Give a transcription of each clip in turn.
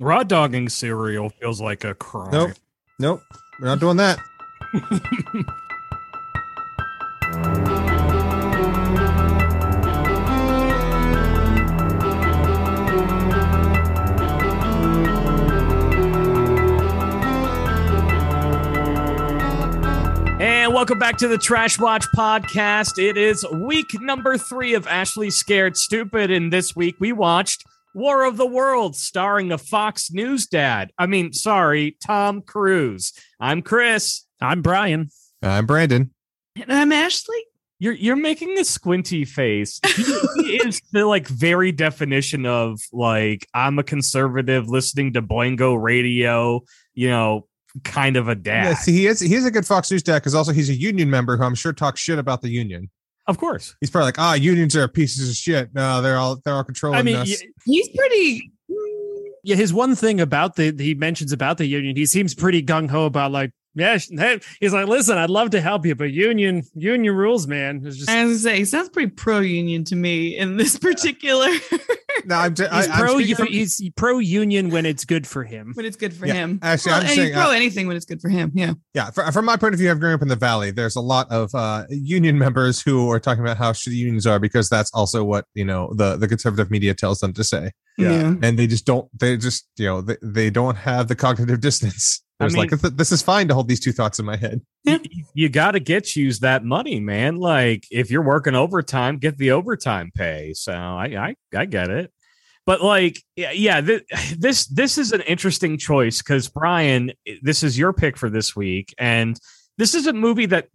Raw dogging cereal feels like a crime. Nope. Nope. We're not doing that. And welcome back to the Trash Watch podcast. It is week number three of Ashley Scared Stupid. And this week we watched War of the Worlds, starring a Fox News dad. I mean, sorry, Tom Cruise. I'm Chris. I'm Brian. I'm Brandon. And I'm Ashley. You're you're making a squinty face. He, he is the like very definition of like I'm a conservative listening to Boingo radio, you know, kind of a dad. Yeah, see, he is he is a good Fox News dad because also he's a union member who I'm sure talks shit about the union. Of course. He's probably like, ah, unions are pieces of shit. No, they're all they're all controlling I mean, us. y- He's pretty. yeah, his one thing about the he mentions about the union, he seems pretty gung ho about like, yeah, hey, he's like, listen, I'd love to help you, but union union rules, man. It's just I was gonna say, he sounds pretty pro union to me in this particular. no, I'm, j- I, he's I'm pro speaking from- he's pro union when it's good for him. when it's good for Yeah, him. actually, Well, I'm and saying, he's pro uh, anything when it's good for him. Yeah. yeah. fr- From my point of view, I've grown up in the valley. There's a lot of uh, union members who are talking about how shitty unions are because that's also what you know the the conservative media tells them to say. Yeah. and they just don't they just you know they, they don't have the cognitive distance I there's like mean- "Th- this is fine to hold these two thoughts in my head you, you got to get use that money, man. Like if you're working overtime, get the overtime pay. So I I, I get it. But like yeah, yeah th- this this is an interesting choice because Brian, this is your pick for this week, and this is a movie that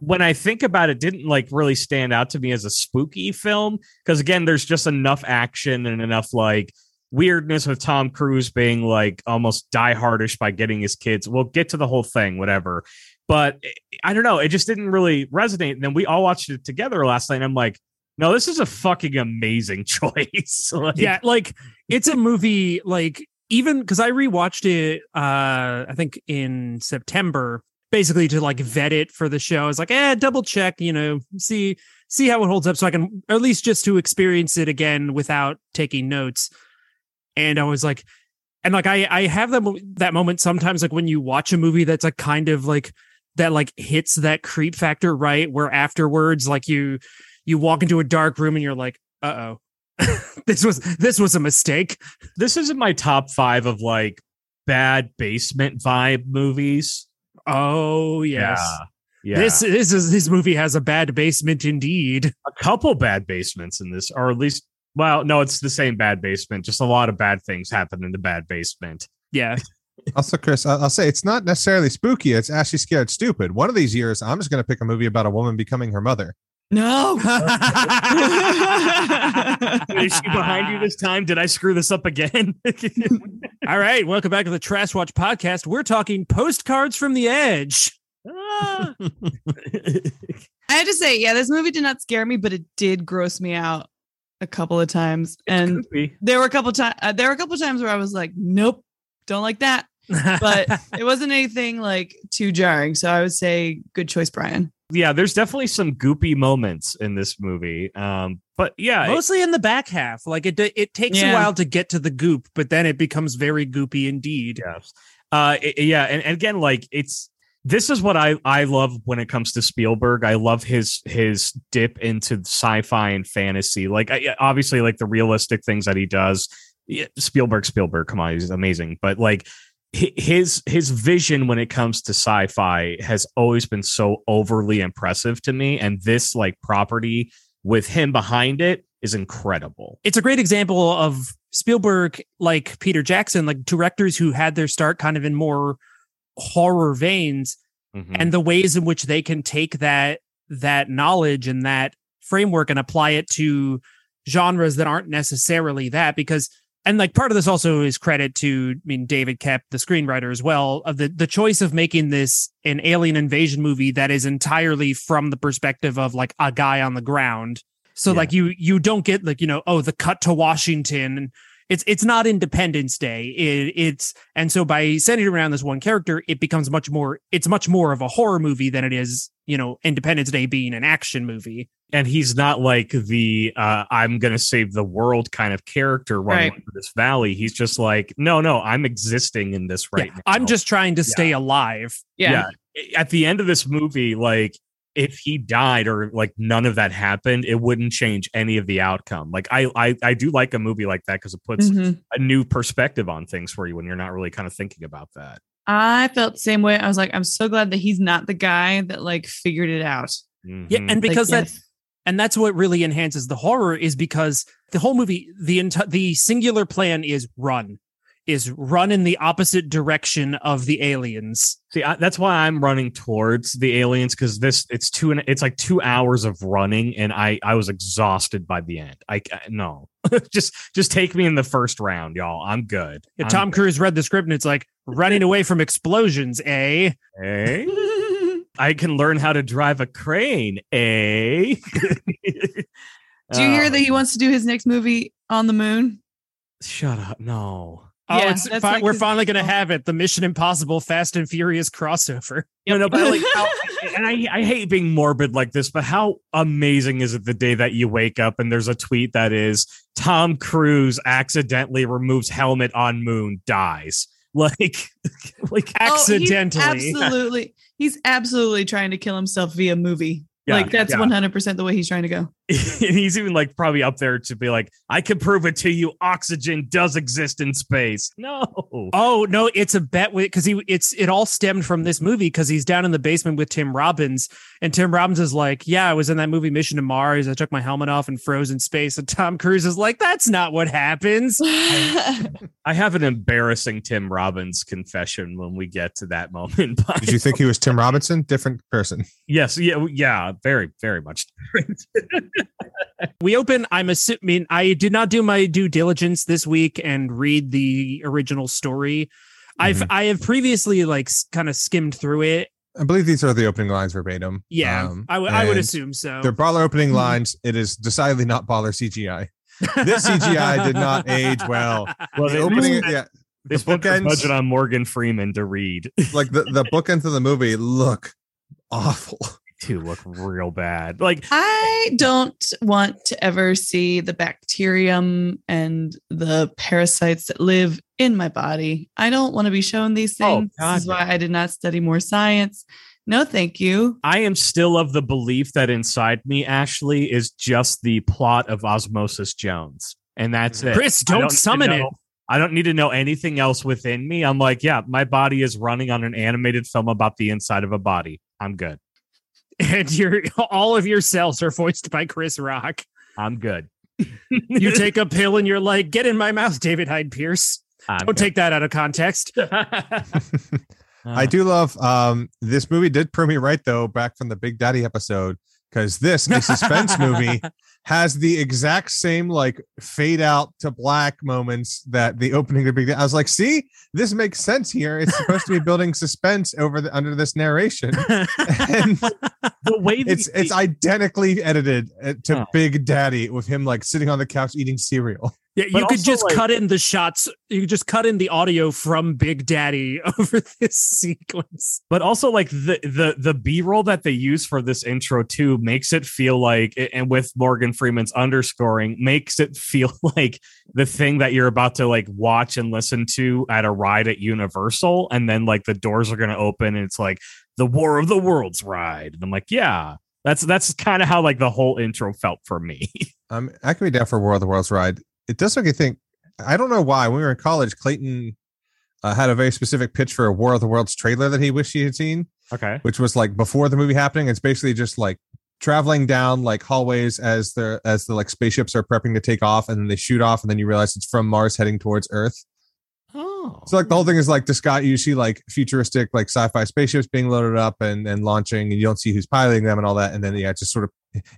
when I think about it, didn't like really stand out to me as a spooky film because again, there's just enough action and enough like weirdness with Tom Cruise being like almost diehardish by getting his kids. We'll get to the whole thing, whatever. But eh, I don't know. It just didn't really resonate. And then we all watched it together last night. And I'm like, no, this is a fucking amazing choice. like, yeah, like it's a movie like even because I rewatched it uh I think in September basically to like vet it for the show. I was like, eh, double check, you know, see see how it holds up so I can at least just to experience it again without taking notes. And I was like and like I I have that mo- that moment sometimes like when you watch a movie that's like kind of like that like hits that creep factor right where afterwards like you you walk into a dark room and you're like, uh-oh. this was this was a mistake. this isn't my top five of like bad basement vibe movies. Oh yes. Yeah. This this is this movie has a bad basement indeed. a couple bad basements in this, or at least, well, no, it's the same bad basement. Just a lot of bad things happen in the bad basement. Yeah. also chris I- i'll say it's not necessarily spooky it's actually scared stupid one of these years i'm just going to pick a movie about a woman becoming her mother No. Is she behind you this time? Did I screw this up again? All right, welcome back to the Trash Watch podcast. We're talking postcards from the edge. Ah. I have to say, yeah, this movie did not scare me, but it did gross me out a couple of times. And Creepy. there were a couple times, uh, there were a couple times where I was like, nope, don't like that. But it wasn't anything like too jarring. So I would say, good choice, Brian. yeah, there's definitely some goopy moments in this movie. Um, but yeah, it- mostly in the back half. Like it it takes a while to get to the goop, but then it becomes very goopy indeed. Yes. Uh, it- yeah, and, and again, like it's this is what I I love when it comes to Spielberg. I love his his dip into sci-fi and fantasy. Like I, obviously, like the realistic things that he does. Spielberg, Spielberg, come on, he's amazing. But like his his vision when it comes to sci-fi has always been so overly impressive to me, and this like property with him behind it is incredible. it's a great example of Spielberg, like Peter Jackson, like directors who had their start kind of in more horror veins, Mhm. and the ways in which they can take that that knowledge and that framework and apply it to genres that aren't necessarily that. Because and like part of this also is credit to I mean David Koepp, the screenwriter as well, of the the choice of making this an alien invasion movie that is entirely from the perspective of like a guy on the ground. So Yeah. like you you don't get like you know oh the cut to Washington. It's it's not Independence Day. It, it's and so by centering around this one character, it becomes much more. It's much more of a horror movie than it is you know Independence Day being an action movie. and he's not like the uh, I'm gonna save the world kind of character running Right. through this valley. He's just like, no, no, I'm existing in this right Yeah, now. I'm just trying to stay alive. Yeah. Yeah. At the end of this movie, like if he died or like none of that happened, it wouldn't change any of the outcome. Like I I, I do like a movie like that because it puts Mhm. a new perspective on things for you when you're not really kind of thinking about that. I felt the same way. I was like, I'm so glad that he's not the guy that like figured it out. Yeah, Mhm. and because Like, that yes. and that's what really enhances the horror is because the whole movie the enti- the singular plan is run is run in the opposite direction of the aliens See, I, that's why I'm running towards the aliens because this it's two and it's like two hours of running, and I I was exhausted by the end. I, I no, just just take me in the first round, y'all. I'm good. Yeah, I'm tom cruise read the script and it's like running away from explosions eh. Eh? I can learn how to drive a crane. Eh? Do you hear that he wants to do his next movie on the moon? Shut up! No. Oh Yeah, it's fi- like we're finally gonna oh. have it the mission impossible fast and furious crossover No, no, but like, how, and I, I hate being morbid like this, but how amazing is it the day that you wake up and there's a tweet that is Tom Cruise accidentally removes helmet on moon, dies. Like, like Oh, he's accidentally absolutely. He's absolutely trying to kill himself via movie. Yeah, like that's yeah. 100% the way he's trying to go. and he's even like probably up there to be like, I can prove it to you. Oxygen does exist in space. No. Oh no, it's a bet with because he it's it all stemmed from this movie because he's down in the basement with Tim Robbins and Tim Robbins is like, yeah, I was in that movie Mission to Mars. I took my helmet off and froze in space, and Tom Cruise is like, that's not what happens. I have an embarrassing Tim Robbins confession when we get to that moment. But Did you think he was Tim Robinson? Different person. yes, yeah, yeah, very, very much different. We open. I'm assuming I did not do my due diligence this week and read the original story. I've Mhm. I have previously like kind of skimmed through it. I believe these are the opening lines verbatim. Yeah, Um, I would I would and assume so. They're baller opening Mhm. lines. It is decidedly not baller CGI. This CGI did not age well. Well, The they, opening, they, yeah, they the spent bookends- budget on Morgan Freeman to read. like the the bookends of the movie look awful. To look real bad. Like I don't want to ever see the bacterium and the parasites that live in my body. I don't want to be shown these Oh, things. God, this is why I did not study more science. No, thank you. I am still of the belief that inside me, Ashley, is just the plot of Osmosis Jones. And that's mm-hmm. it. Chris, don't, need to summon it. I don't need to know anything else within me. I'm like, yeah, my body is running on an animated film about the inside of a body. I'm good. And your all of your cells are voiced by Chris Rock. I'm good. You take a pill and you're like, "Get in my mouth, David Hyde Pierce." I'm Don't take that out of context. good. I do love um this movie did prove me right though back from the Big Daddy episode because this a suspense movie has the exact same like fade out to black moments that the opening of Big Daddy. I was like, see, this makes sense here. It's supposed to be building suspense over the under this narration. And the way that it's it's identically edited uh, to Oh. Big Daddy with him like sitting on the couch eating cereal. Yeah, But you could just like- cut in the shots. You could just cut in the audio from Big Daddy over this sequence. but also like the the the b-roll that they use for this intro too makes it feel like and with morgan freeman's underscoring makes it feel like the thing that you're about to like watch and listen to at a ride at universal and then like the doors are going to open and it's like the war of the worlds ride and i'm like yeah that's that's kind of how like the whole intro felt for me Um, I can be down for War of the Worlds ride. It does make you think. I don't know why. When we were in college, Clayton uh, had a very specific pitch for a War of the Worlds trailer that he wished he had seen, okay which was like before the movie happening. It's basically just like traveling down like hallways as the as the like spaceships are prepping to take off, and then they shoot off, and then you realize it's from Mars heading towards Earth. oh So like the whole thing is like this guy you see like futuristic like sci-fi spaceships being loaded up and and launching and you don't see who's piloting them and all that and then yeah it just sort of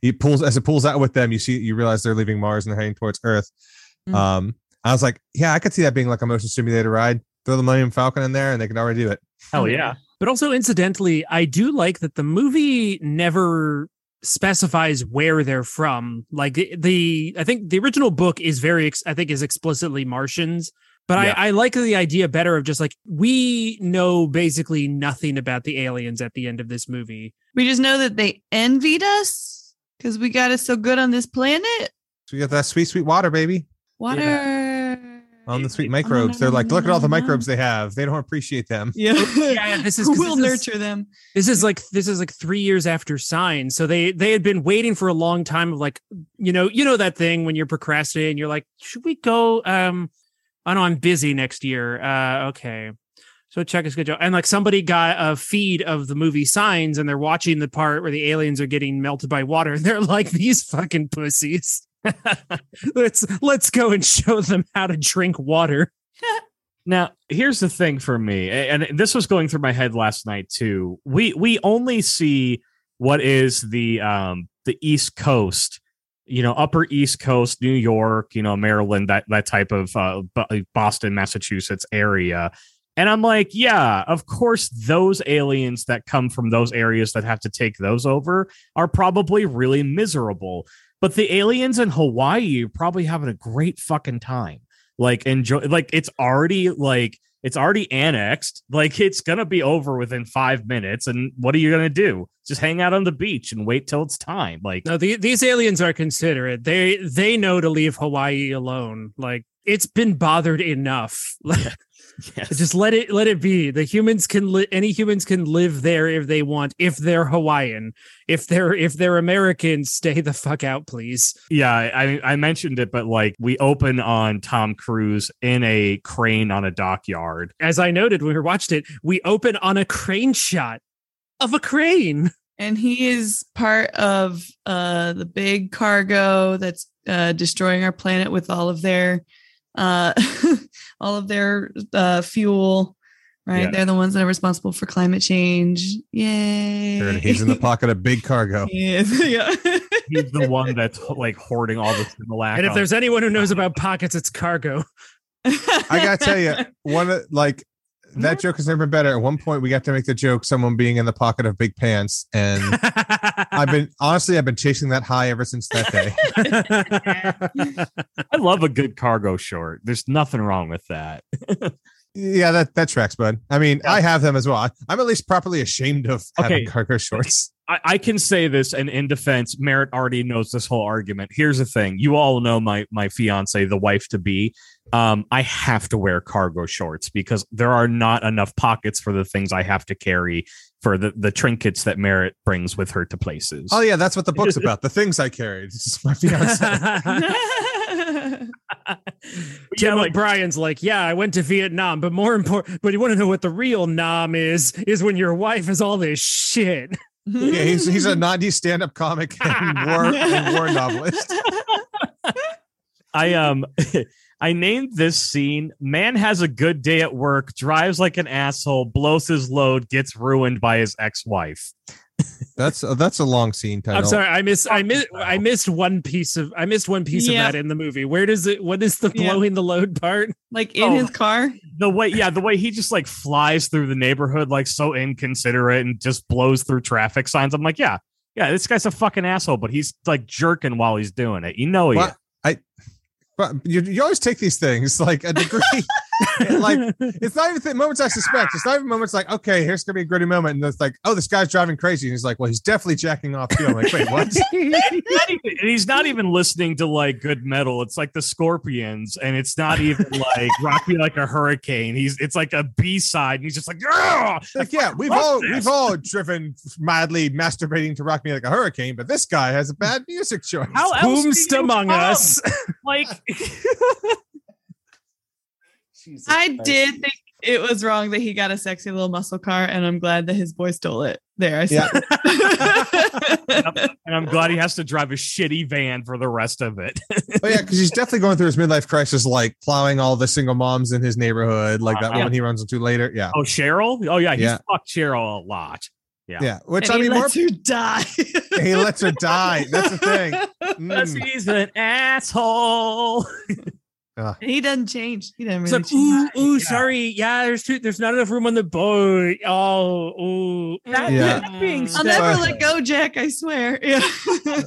he pulls as it pulls out with them you see you realize they're leaving Mars and they're heading towards Earth. Mm. Um, I was like, yeah, I could see that being like a motion simulator ride. Throw the Millennium Falcon in there and they can already do it. hell yeah But also, incidentally, I do like that the movie never specifies where they're from. Like the, the I think the original book is very, ex- I think, is explicitly Martians. But Yeah. I, I like the idea better of just like we know basically nothing about the aliens at the end of this movie. We just know that they envied us because we got it so good on this planet. So we got that sweet, sweet water, baby. Water. On the sweet microbes. They're like, look at all the microbes they have. They don't appreciate them. Yeah. yeah, this is Who 'cause will this is- nurture them? this is like this is like three years after sign so they they had been waiting for a long time of like you know you know that thing when you're procrastinating you're like should we go um i know i'm busy next year uh okay so check a schedule and like somebody got a feed of the movie signs and they're watching the part where the aliens are getting melted by water and they're like these fucking pussies let's let's go and show them how to drink water Now, here's the thing for me, and this was going through my head last night too. We we only see what is the um the East Coast, you know, Upper East Coast, New York, you know, Maryland, that that type of uh, Boston, Massachusetts area. And I'm like, yeah, of course, those aliens that come from those areas that have to take those over are probably really miserable. But the aliens in Hawaii are probably having a great fucking time like enjoy like it's already like it's already annexed like it's gonna be over within five minutes and what are you gonna do just hang out on the beach and wait till it's time like No, the, these aliens are considerate. They they know to leave Hawaii alone. Like it's been bothered enough. yes. Just let it let it be. The humans can li- any humans can live there if they want. If they're Hawaiian, if they're if they're American, stay the fuck out, please. yeah I, I mentioned it but like we open on tom cruise in a crane on a dockyard As I noted when we watched it, we open on a crane shot of a crane. And he is part of uh the big cargo that's uh destroying our planet with all of their uh all of their uh fuel. Right. Yeah. They're the ones that are responsible for climate change. Yay. There, He's in the pocket of big cargo. He yeah. he's the one that's like hoarding all the Similac And if there's anyone who knows about pockets, it's cargo. I gotta tell you, one of like that joke has never been better. At one point, we got to make the joke someone being in the pocket of big pants, and I've been honestly, I've been chasing that high ever since that day. i love a good cargo short there's nothing wrong with that Yeah, that that tracks, bud. I mean, Yeah. I have them as well. I- I'm at least properly ashamed of having cargo shorts. I, I can say this, and in defense, Merritt already knows this whole argument. Here's the thing: you all know my my fiance, the wife to be. Um, I have to wear cargo shorts because there are not enough pockets for the things I have to carry for the the trinkets that Merritt brings with her to places. Oh yeah, that's what the book's about. The things I carried. It's just my fiance. Tim Yeah, like- O'Brien's like, yeah, I went to Vietnam, but more important, but you want to know what the real nom is? Is when your wife is all this shit. Yeah, he's he's a 90s stand-up comic and war and war novelist. I um I named this scene Man has a good day at work, drives like an asshole, blows his load, gets ruined by his ex-wife. That's uh, that's a long scene title. I'm sorry, I miss, I miss, I missed one piece of, I missed one piece Yeah. of that in the movie. Where does it? What is the Yeah. blowing the load part? like in Oh. his car. The way yeah, the way he just like flies through the neighborhood like so inconsiderate and just blows through traffic signs. I'm like, yeah, yeah, this guy's a fucking asshole, but he's like jerking while he's doing it. You know he I, But you, you always take these things like a degree. like it's not even th- moments I suspect. It's not even moments like, okay, here's gonna be a gritty moment, and it's like, oh, this guy's driving crazy, and he's like, well, he's definitely jacking off too. I'm like, wait, what? He's not even- and he's not even listening to like good metal. It's like the Scorpions, and it's not even like rock me like a hurricane. He's it's like a B side, and he's just like, yeah, like, yeah, we've all this. we've all driven madly masturbating to "Rock Me Like a Hurricane," but this guy has a bad music choice. How else do among us? like. I did think it was wrong that he got a sexy little muscle car, and I'm glad that his boy stole it. There, I Yeah. said. it. and I'm glad he has to drive a shitty van for the rest of it. Oh yeah, because he's definitely going through his midlife crisis, like plowing all the single moms in his neighborhood, like that Uh, woman he runs into later. Yeah, Oh, Cheryl? Oh, yeah, he's Yeah. fucked Cheryl a lot. Yeah. yeah. Which and I he mean, more lets her die. he lets her die. That's the thing. Because Mm. he's an asshole. And he doesn't change. He doesn't It's really like, change. ooh, ooh, Yeah. sorry, yeah, there's too, there's not enough room on the boat. Oh, ooh, That, Yeah. that being I'll never let go, Jack. I swear. Yeah.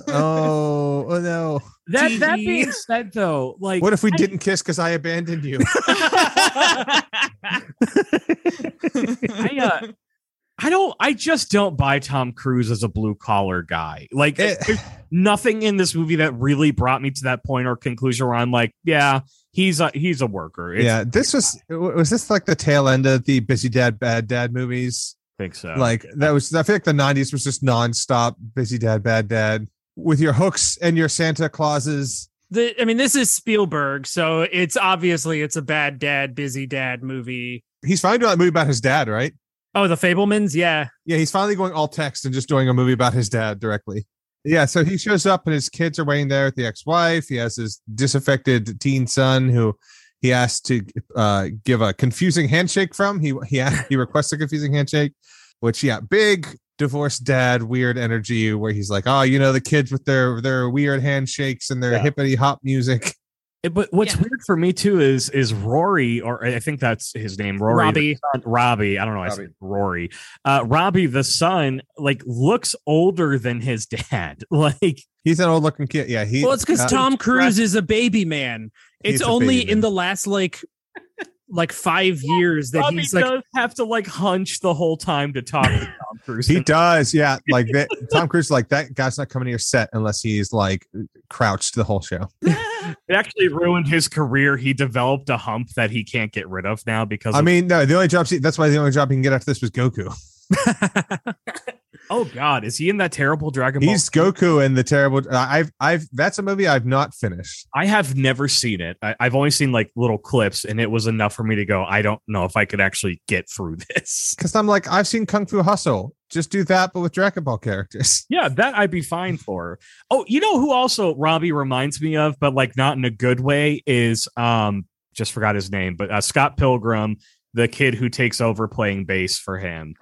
Oh, oh no! that, that being said, though, like, What if we I- didn't kiss because I abandoned you? I, uh, I don't don't. I just don't buy Tom Cruise as a blue collar guy. Like, It- there's nothing in this movie that really brought me to that point or conclusion where I'm like, yeah, he's a he's a worker. It's- yeah, this was was this like the tail end of the busy dad bad dad movies? I think so. Like that was I feel like the '90s was just nonstop busy dad bad dad with your hooks and your Santa Clauses. The, I mean, this is Spielberg, so it's obviously it's a bad dad, busy dad movie. He's finally doing a movie about his dad, right? Oh, the Fabelmans, yeah. Yeah, he's finally going all text and just doing a movie about his dad directly. Yeah, so he shows up and his kids are waiting there with the ex-wife. He has his disaffected teen son who he asked to uh, give a confusing handshake from. He he he requests a confusing handshake, which yeah, big divorced dad weird energy where he's like, oh, you know, the kids with their their weird handshakes and their Yeah. hippity hop music. It- but what's Yeah. weird for me too is is Rory, or I think that's his name, Rory. Robbie. son- Robbie. I don't know. I Robbie. said Rory. Uh, Robbie, the son, like looks older than his dad. Like, He's an old looking kid. Yeah, he. Well, it's because uh, Tom Cruise is a baby man. It's only baby in the last like like five years that Robbie he's like does have to like hunch the whole time to talk to Tom Cruise. He does, yeah. Like that, Tom Cruise, like that guy's not coming to your set unless he's like crouched the whole show. it actually ruined his career. He developed a hump that he can't get rid of now because. I of- mean, no, the only job. That's why the only job he can get after this was Goku. oh God, is he in that terrible Dragon Ball? He's Goku in the terrible. I've, I've. That's a movie I've not finished. I have never seen it. I, I've only seen like little clips, and it was enough for me to go. I don't know if I could actually get through this. Because I'm like, I've seen Kung Fu Hustle. Just do that, but with Dragon Ball characters. Yeah, that I'd be fine for. Oh, you know who also Robbie reminds me of, but like not in a good way, is um just forgot his name, but uh, Scott Pilgrim, the kid who takes over playing bass for him.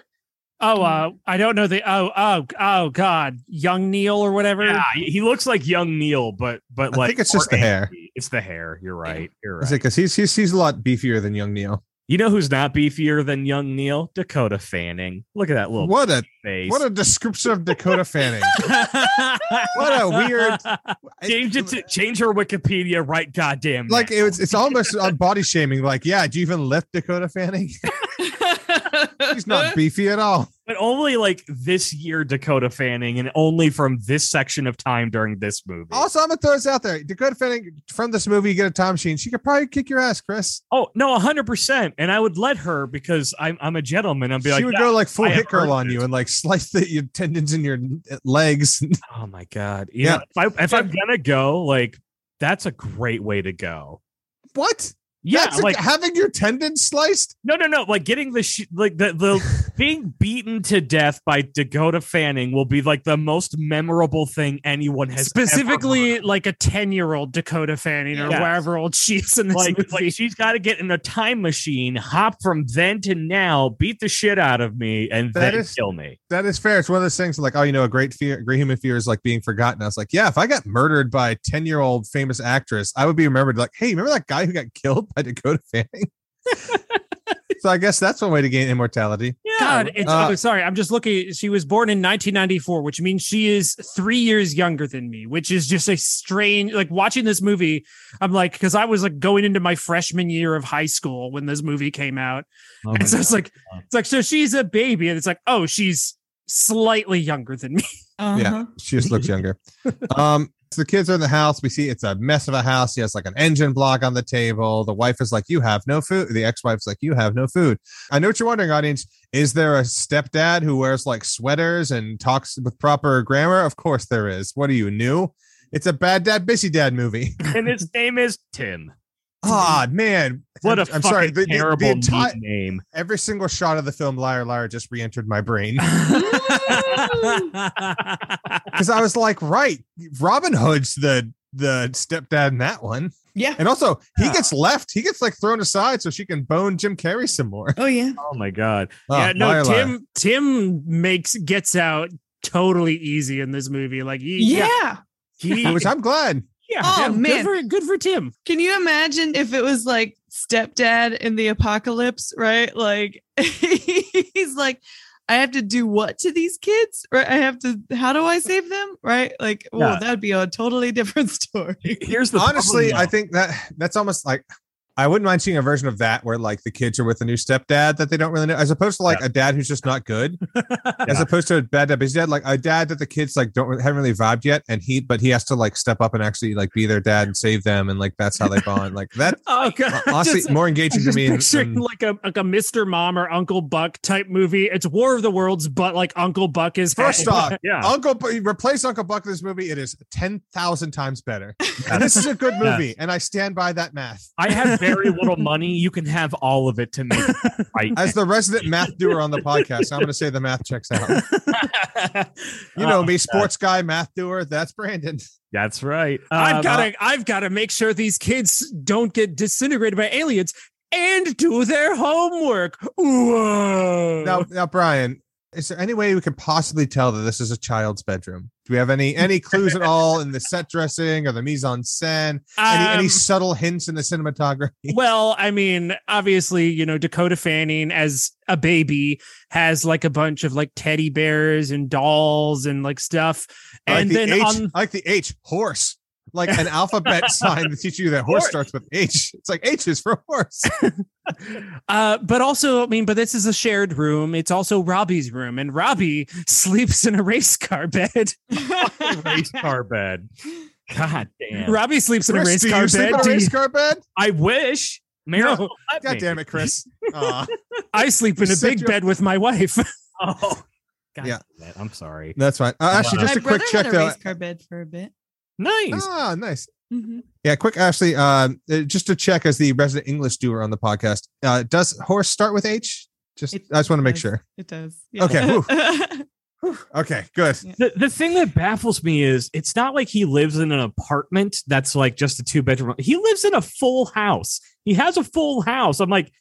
Oh uh I don't know the oh oh oh god young Neil or whatever. Yeah, he he looks like young Neil, but but I like think it's just more the hair. It's the hair. You're right. You're right. because he's, he's he's a lot beefier than young Neil? You know who's not beefier than young Neil? Dakota Fanning. Look at that little What a face. what a description of Dakota Fanning. What a weird- change it to change her Wikipedia right goddamn. like now. it was, it's almost on body shaming. Like, yeah, do you even lift Dakota Fanning? He's not beefy at all. but only like this year Dakota Fanning and only from this section of time during this movie. Also, I'm gonna throw this out there. Dakota Fanning from this movie, you get a time machine. She could probably kick your ass, Chris. Oh no, hundred percent. And I would let her because I'm I'm a gentleman. I'd be she like, she would go like full I hit girl on this. you and like slice the your tendons in your legs. oh my god. Yeah. if I if I'm gonna go, like that's a great way to go. what? Yeah, That's a- like having your tendons sliced. no, no, no. Like getting the sh- like the the being beaten to death by Dakota Fanning will be like the most memorable thing anyone has ever Specifically, heard. like a ten-year-old Dakota Fanning or Yes. wherever old she is in this like, movie. like she's got to get in a time machine, hop from then to now, beat the shit out of me, and That then is- kill me. That is fair. It's one of those things like, oh, you know, a great fear, great human fear is like being forgotten. I was like, yeah, if I got murdered by a 10 year old famous actress, I would be remembered like, hey, remember that guy who got killed by Dakota Fanning? so I guess that's one way to gain immortality. Yeah, God, it's, Uh, oh, sorry. I'm just looking. She was born in 1994, which means she is three years younger than me, which is just a strange. Like watching this movie, I'm like, because I was like going into my freshman year of high school when this movie came out, Oh and so it's like, it's like, so she's a baby, and it's like, oh, she's slightly younger than me. Uh-huh. Yeah, she just looks younger. um, so the kids are in the house. We see it's a mess of a house. He has like an engine block on the table. The wife is like, "You have no food." The ex-wife's like, "You have no food." I know what you're wondering, audience. Is there a stepdad who wears like sweaters and talks with proper grammar? Of course there is. What are you new? It's a bad dad, busy dad movie. and his name is Tim. Ah, man. What a I'm, sorry. The, the- the terrible entire- name. every single shot of the film Liar Liar just re-entered my brain because I was like, right, Robin Hood's the the stepdad in that one, Yeah. and also he Yeah. gets left, he gets like thrown aside so she can bone Jim Carrey some more. Oh yeah. Oh my god. Oh, yeah, no, Liar, Liar. Tim. Tim makes gets out totally easy in this movie. Like, he, Yeah. he, which I'm glad. Yeah, Oh, yeah, man. good for good for Tim. Can you imagine if it was like stepdad in the apocalypse, right? Like he's like, I have to do what to these kids? Right? I have to how do I save them? Right? Like, oh, Yeah. that'd be a totally different story. Here's the Honestly, problem, I think that that's almost like I wouldn't mind seeing a version of that where like the kids are with a new stepdad that they don't really know, as opposed to like a dad who's just not good, as opposed to a bad dad. But he's dad like a dad that the kids like don't haven't really vibed yet, and he but he has to like step up and actually like be their dad and save them, and like that's how they bond. Like that, Oh god, honestly, Just- more engaging to me. than- like a like a Mr. Mom or Uncle Buck type movie. It's War of the Worlds, but like Uncle Buck is First off, Yeah. Uncle replace Uncle Buck in this movie. It is ten thousand times better. And this is a good movie, and I stand by that math. I have very little money. You can have all of it to make it right. As the resident math doer on the podcast, I'm going to say the math checks out. You know Oh, me, sports guy, math doer. That's Brandon. That's right. I've Um, got to I've got to make sure these kids don't get disintegrated by aliens and do their homework. Whoa. Now, now, Brian, is there any way we can possibly tell that this is a child's bedroom? Do we have any any clues at all in the set dressing or the mise en scène? Any any Um, subtle hints in the cinematography? well, I mean, obviously, you know, Dakota Fanning as a baby has like a bunch of like teddy bears and dolls and like stuff. I like And the then H, on I like the H horse, like an alphabet sign to teach you that horse Horse. starts with H. It's like H is for horse. Uh, but also, I mean, but this is a shared room. It's also Robbie's room, and Robbie sleeps in a race car bed. race car bed. God damn. Robbie sleeps in a Chris, race do car you sleep bed. in a Do race you- car bed? I wish. Mary, No. God me. damn it, Chris. Aw. I sleep in a big your- bed with my wife. Oh, God Yeah. damn it. I'm sorry. That's fine. Uh, actually, Uh, just a quick check had a though. race car bed for a bit. Nice. Ah, nice. Mhm. Yeah, quick, Ashley. Um, uh, just to check as the resident English doer on the podcast, uh, does horse start with H? Just, It I just want to make does. sure. It does. Okay, Okay, good. The, the thing that baffles me is it's not like he lives in an apartment that's like just a two bedroom. He lives in a full house. He has a full house. I'm like,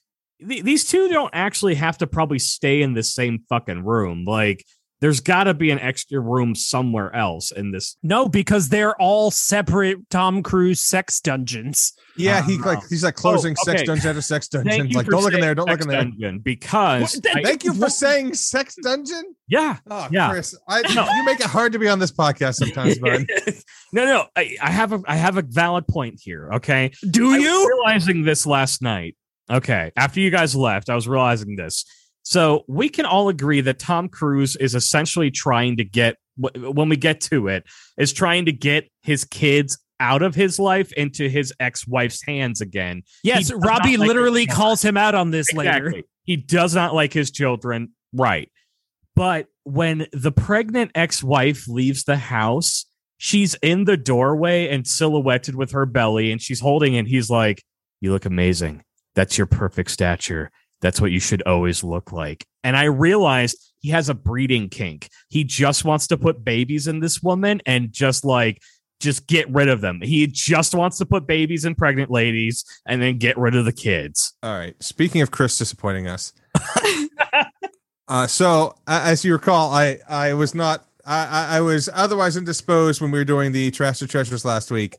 th- these two don't actually have to probably stay in the same fucking room. Like, there's got to be an extra room somewhere else in this. no, because they're all separate Tom Cruise sex dungeons. Yeah, he Oh. like he's like closing Oh, sex okay. dungeon after sex dungeon. Thank Like, don't look in there. Don't look in there. dungeon because What? I- Thank you for saying sex dungeon. yeah. Oh, Yeah. Chris, I, No. you make it hard to be on this podcast sometimes, bud. no, no, I, I have a I have a valid point here. Okay, Do I was you? realizing this last night? Okay, after you guys left, I was realizing this. So we can all agree that Tom Cruise is essentially trying to get when we get to it is trying to get his kids out of his life into his ex-wife's hands again. Yes, Robbie like literally calls him out on this later. He does not like his children. Right. But when the pregnant ex wife leaves the house, she's in the doorway and silhouetted with her belly, and she's holding it. He's like, You look amazing. That's your perfect stature. That's what you should always look like. And I realized he has a breeding kink. He just wants to put babies in this woman and just like, just get rid of them. He just wants to put babies in pregnant ladies and then get rid of the kids. All right. Speaking of Chris disappointing us, uh, so as you recall, I I was not I I- I was otherwise indisposed when we were doing the trash to treasures last week.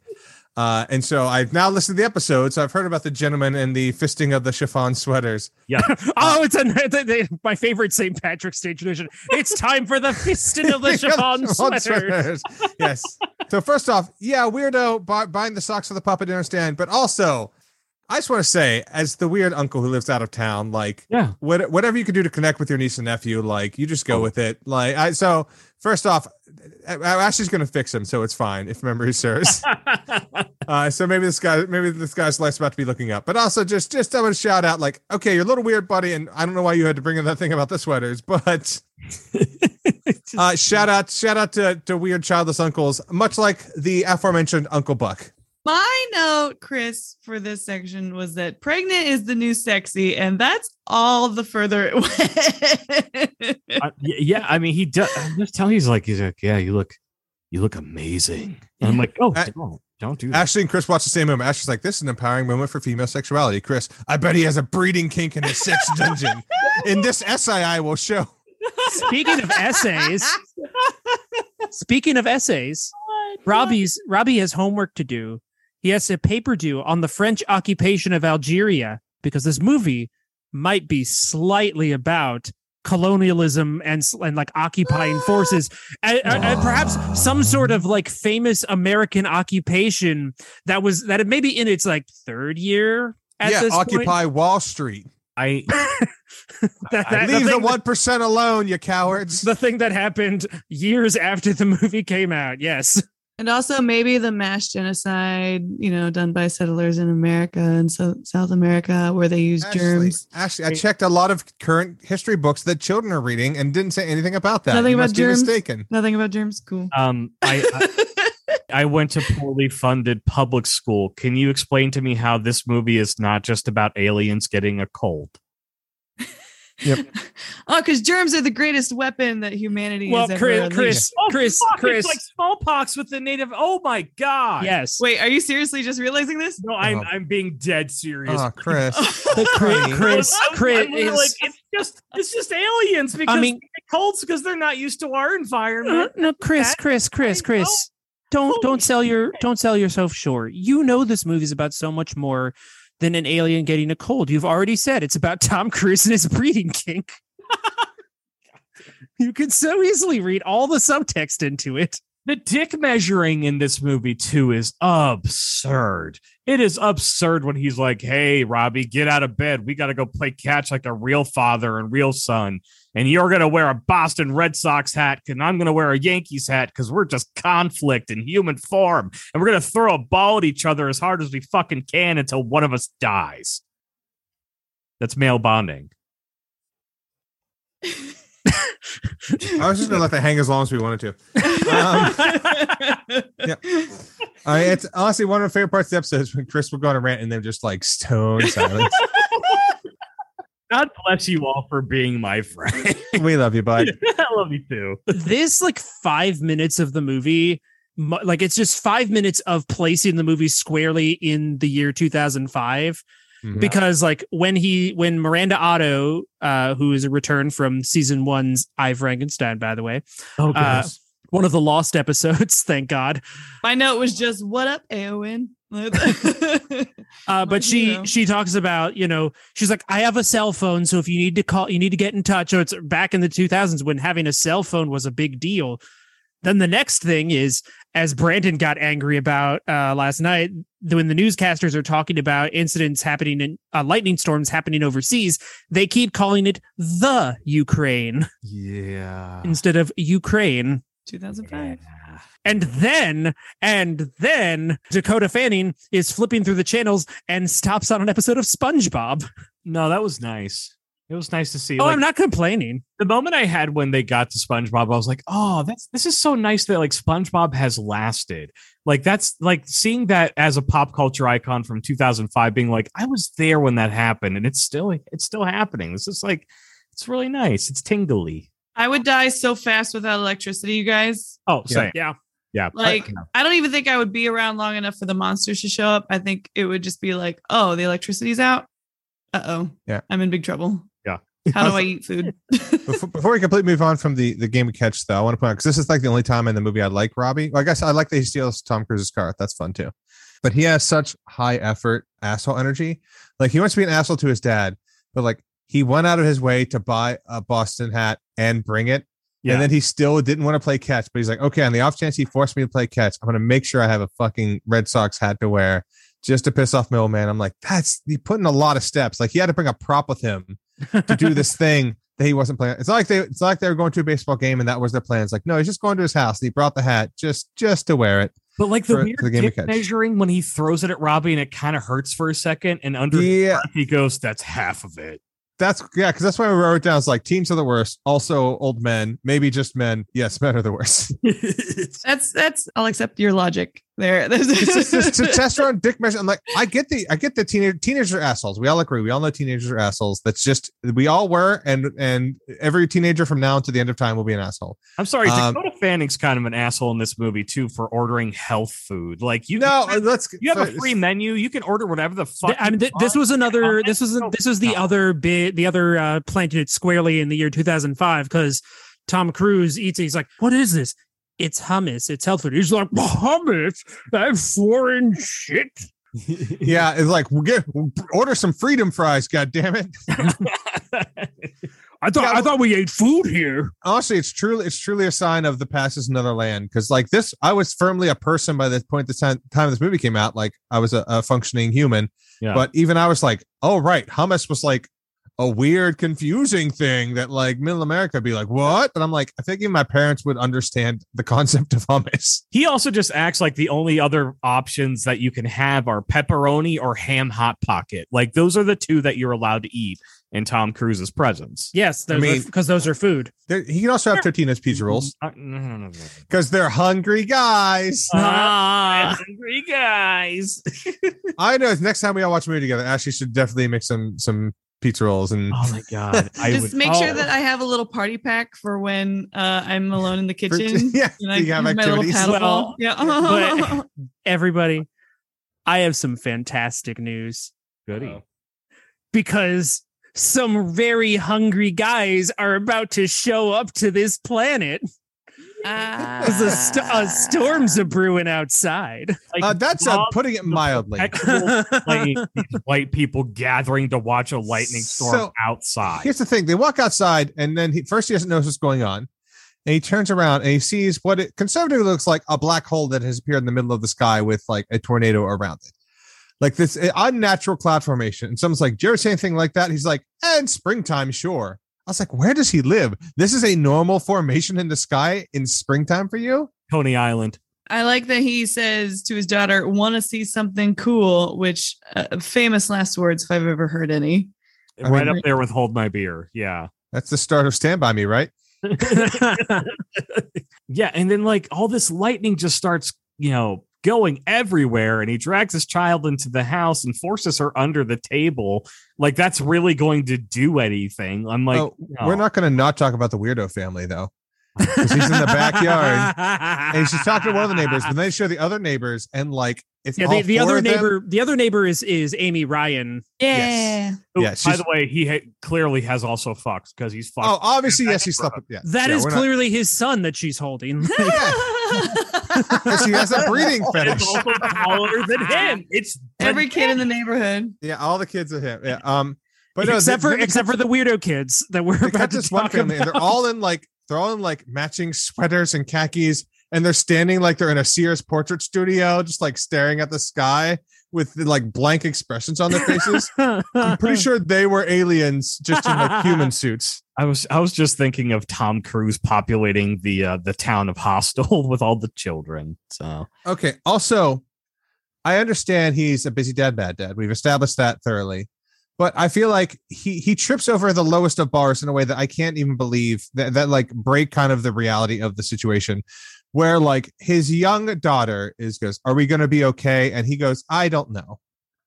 Uh, and so I've now listened to the episode, so I've heard about the gentleman and the fisting of the chiffon sweaters. Yeah. oh, it's a, my favorite St. Patrick's Day tradition. It's time for the fisting of the chiffon Chiffon sweaters. yes. So first off, yeah, weirdo bu- buying the socks for the puppet, I understand. But also, I just want to say, as the weird uncle who lives out of town, like Yeah. what, whatever you can do to connect with your niece and nephew, like you just go Oh. with it. Like I so first off, Ashley's gonna fix him, so it's fine if memory serves. uh, so maybe this guy, maybe this guy's life's about to be looking up. But also, just just I want to shout out, like, okay, you're a little weird, buddy, and I don't know why you had to bring in that thing about the sweaters, but uh, shout out, shout out to to weird childless uncles, much like the aforementioned Uncle Buck. My note, Chris, for this section was that pregnant is the new sexy, and that's all the further it went. Y- yeah, I mean, he does. I'm just telling you, he's like, he's like, yeah, you look, you look amazing. And I'm like, oh, don't, don't do that. Ashley and Chris watch the same moment. Ashley's like, this is an empowering moment for female sexuality. Chris, I bet he has a breeding kink in his sex dungeon. In this essay, I will show. Speaking of essays, speaking of essays, oh Robbie's Robbie has homework to do. He has a paper due on the French occupation of Algeria because this movie might be slightly about colonialism and and like occupying ah! forces and, and- and perhaps some sort of like famous American occupation that was that it maybe in its like third year at yeah, Occupy Wall Street. I point. That- that- Leave the one percent alone, you cowards. the thing that happened years after the movie came out. Yes. And also maybe the mass genocide, you know, done by settlers in America and so South America where they use Ashley, germs. Actually, I checked a lot of current history books that children are reading and didn't say anything about that. Nothing you about germs? mistaken. Nothing about germs. Cool. um I, I I went to poorly funded public school. Can you explain to me how this movie is not just about aliens getting a cold? oh, because germs are the greatest weapon that humanity Well, has ever Chris, unleashed. Chris, Chris, fuck, Chris. It's like smallpox with the native. Oh my god. Yes. Wait, are you seriously just realizing this? No, I'm Oh. I'm being dead serious. Oh, Chris. Chris, Chris, I'm- I'm Chris is. like, it's just it's just aliens because mean- colds because they're not used to our Uh, environment. no, Chris, That- Chris, Chris, Chris. Don't don't sell your don't sell yourself short. You know this movie's about so much more than an alien getting a cold. You've already said it's about Tom Cruise and his breeding kink. you could so easily read all the subtext into it. The dick measuring in this movie too is absurd. It is absurd when he's like, "Hey, Robbie, get out of bed. We got to go play catch like a real father and real son. And you're gonna wear a Boston Red Sox hat, and I'm gonna wear a Yankees hat because we're just conflict in human form, and we're gonna throw a ball at each other as hard as we fucking can until one of us dies." That's male bonding. I was just gonna let that hang as long as we wanted to. Um, I mean, it's honestly one of my favorite parts of the episode is when Chris would go on a rant and they're just like stone silence. God bless you all for being my friend. we love you, bud. I love you too. this like five minutes of the movie like it's just five minutes of placing the movie squarely in the year 2005 Mhm. because like when he when miranda otto uh who is a return from season one's i frankenstein by the way Oh, Uh, one of the lost episodes thank god My note was just "What up, Éowyn?" uh but she hero. she talks about you know she's like i have a cell phone so if you need to call you need to get in touch or it's back in the 2000s when having a cell phone was a big deal then the next thing is as brandon got angry about uh last night when the newscasters are talking about incidents happening in uh, lightning storms happening overseas they keep calling it the ukraine Yeah. instead of ukraine 2005. And then, and then Dakota Fanning is flipping through the channels and stops on an episode of SpongeBob. No, that was nice. It was nice to see. Oh, like, I'm not complaining. the moment I had when they got to SpongeBob, I was like, "Oh, that's this is so nice that like SpongeBob has lasted." Like that's like seeing that as a pop culture icon from 2005, being like, "I was there when that happened, and it's still it's still happening." This is like, it's really nice. It's tingly. I would die so fast without electricity, you guys. Oh, Yeah. same. Yeah. Yeah, Like, I- don't even think I would be around long enough for the monsters to show up. I think it would just be like, oh, the electricity's out. Uh oh. Yeah. I'm in big trouble. Yeah. How do I eat food? before, before we completely move on from the the game of catch, though, I want to point out because this is like the only time in the movie I like Robbie. Well, I guess I like that he steals Tom Cruise's car. That's fun too. But he has such high effort asshole energy. Like he wants to be an asshole to his dad, but like he went out of his way to buy a Boston hat and bring it. Yeah. And then he still didn't want to play catch, but he's like, okay, on the off chance he forced me to play catch, I'm gonna make sure I have a fucking Red Sox hat to wear just to piss off Middleman. I'm like, that's he put in a lot of steps. Like he had to bring a prop with him to do this thing that he wasn't playing. It's not like they it's not like they were going to a baseball game and that was their plan. It's like, no, he's just going to his house and he brought the hat just just to wear it. But like the for- weird for the measuring when he throws it at Robbie and it kind of hurts for a second, and under Yeah, he goes, "That's half of it." That's yeah, because that's why I wrote it down. It's like teens are the worst. Also, old men, maybe just men. Yes, men are the worst. That's that's I'll accept your logic there. It's just, just to test around dick measure. I'm like, I get the I get the teenager teenagers are assholes. We all agree. We all know teenagers are assholes. That's just we all were, and and every teenager from now to the end of time will be an asshole. I'm sorry, Um, Dakota Fanning's kind of an asshole in this movie too for ordering health food. Like you, No, you, let's you have a free menu. You can order whatever the fuck. I mean, th- this was another. This it. was this was the no. other bit. The other uh, planted it squarely in the year 2005 because Tom Cruise eats. it. He's like, "What is this? It's hummus. It's health food." He's like, "Hummus? That foreign shit." Yeah, it's like we'll get we'll order some freedom fries. God damn it! I thought Yeah, I thought we ate food here. honestly, it's truly it's truly a sign of the past is another land. Because like this, I was firmly a person by the point the time, time this movie came out. Like I was a, a functioning human. Yeah. But even I was like, oh right, hummus was like a weird, confusing thing that like middle America be like, what? And I'm like, I think even my parents would understand the concept of hummus. He also just acts like the only other options that you can have are pepperoni or ham hot pocket. Like those are the two that you're allowed to eat in Tom Cruise's presence. Yes, those mean- because those are food. He can also have Totino's pizza rolls no, no, no, no. because they're hungry guys. Ah, hungry guys. I know. Next time we all watch a movie together, Ashley should definitely make some some pizza rolls and oh my god! I Just would, make sure oh. that I have a little party pack for when uh, I'm alone in the kitchen. yeah, and I you have my little activities. paddle Well. Yeah. but- Everybody, I have some fantastic news goody. because some very hungry guys are about to show up to this planet. Because a, st- a storm's a brewing outside. Like, Uh, that's uh, putting it mildly. impeccable, white people gathering to watch a lightning storm So, outside. Here's the thing: they walk outside, and then he first he doesn't know what's going on, and he turns around and he sees what it conservatively looks like a black hole that has appeared in the middle of the sky with like a tornado around it, like this uh, unnatural cloud formation. And someone's like, "Do you ever see anything like that?" He's like, "And springtime, sure." I was like, "Where does he live? This is a normal formation in the sky in springtime for you?" Coney Island. I like that he says to his daughter, "Want to see something cool?" Which uh, famous last words, if I've ever heard any. I right mean- up there with Hold My Beer. Yeah. That's the start of Stand by Me, right? yeah. And then, like, all this lightning just starts, you know, going everywhere. And he drags his child into the house and forces her under the table. Like, that's really going to do anything. I'm like, oh, no. we're not going to not talk about the weirdo family though, because he's in the backyard. and she's talking to one of the neighbors, but then they show the other neighbors, and like it's yeah, all the, the other of them. neighbor, the other neighbor is is Amy Ryan. Yeah. Who, Yeah, by the way, he ha- clearly has also fucked because he's fucked. Oh, obviously, yes, he slept with. Yeah, That yeah, is we're not- clearly his son that she's holding. because he has a breathing fetish. It's also taller than him. It's Every kid in the neighborhood. Yeah, all the kids are him. Yeah, um, but no, except they- for they except cut- for the weirdo kids that we're about to this one talk family, and about. they're all in like they're all in like matching sweaters and khakis, and they're standing like they're in a Sears portrait studio, just like staring at the sky with like blank expressions on their faces. I'm pretty sure they were aliens, just in like human suits. I was I was just thinking of Tom Cruise populating the uh, the town of Hostel with all the children. So Okay. Also, I understand he's a busy dad, bad dad. We've established that thoroughly. But I feel like he he trips over the lowest of bars in a way that I can't even believe that that like break kind of the reality of the situation. Where like his young daughter is goes, Are we gonna be okay? And he goes, I don't know.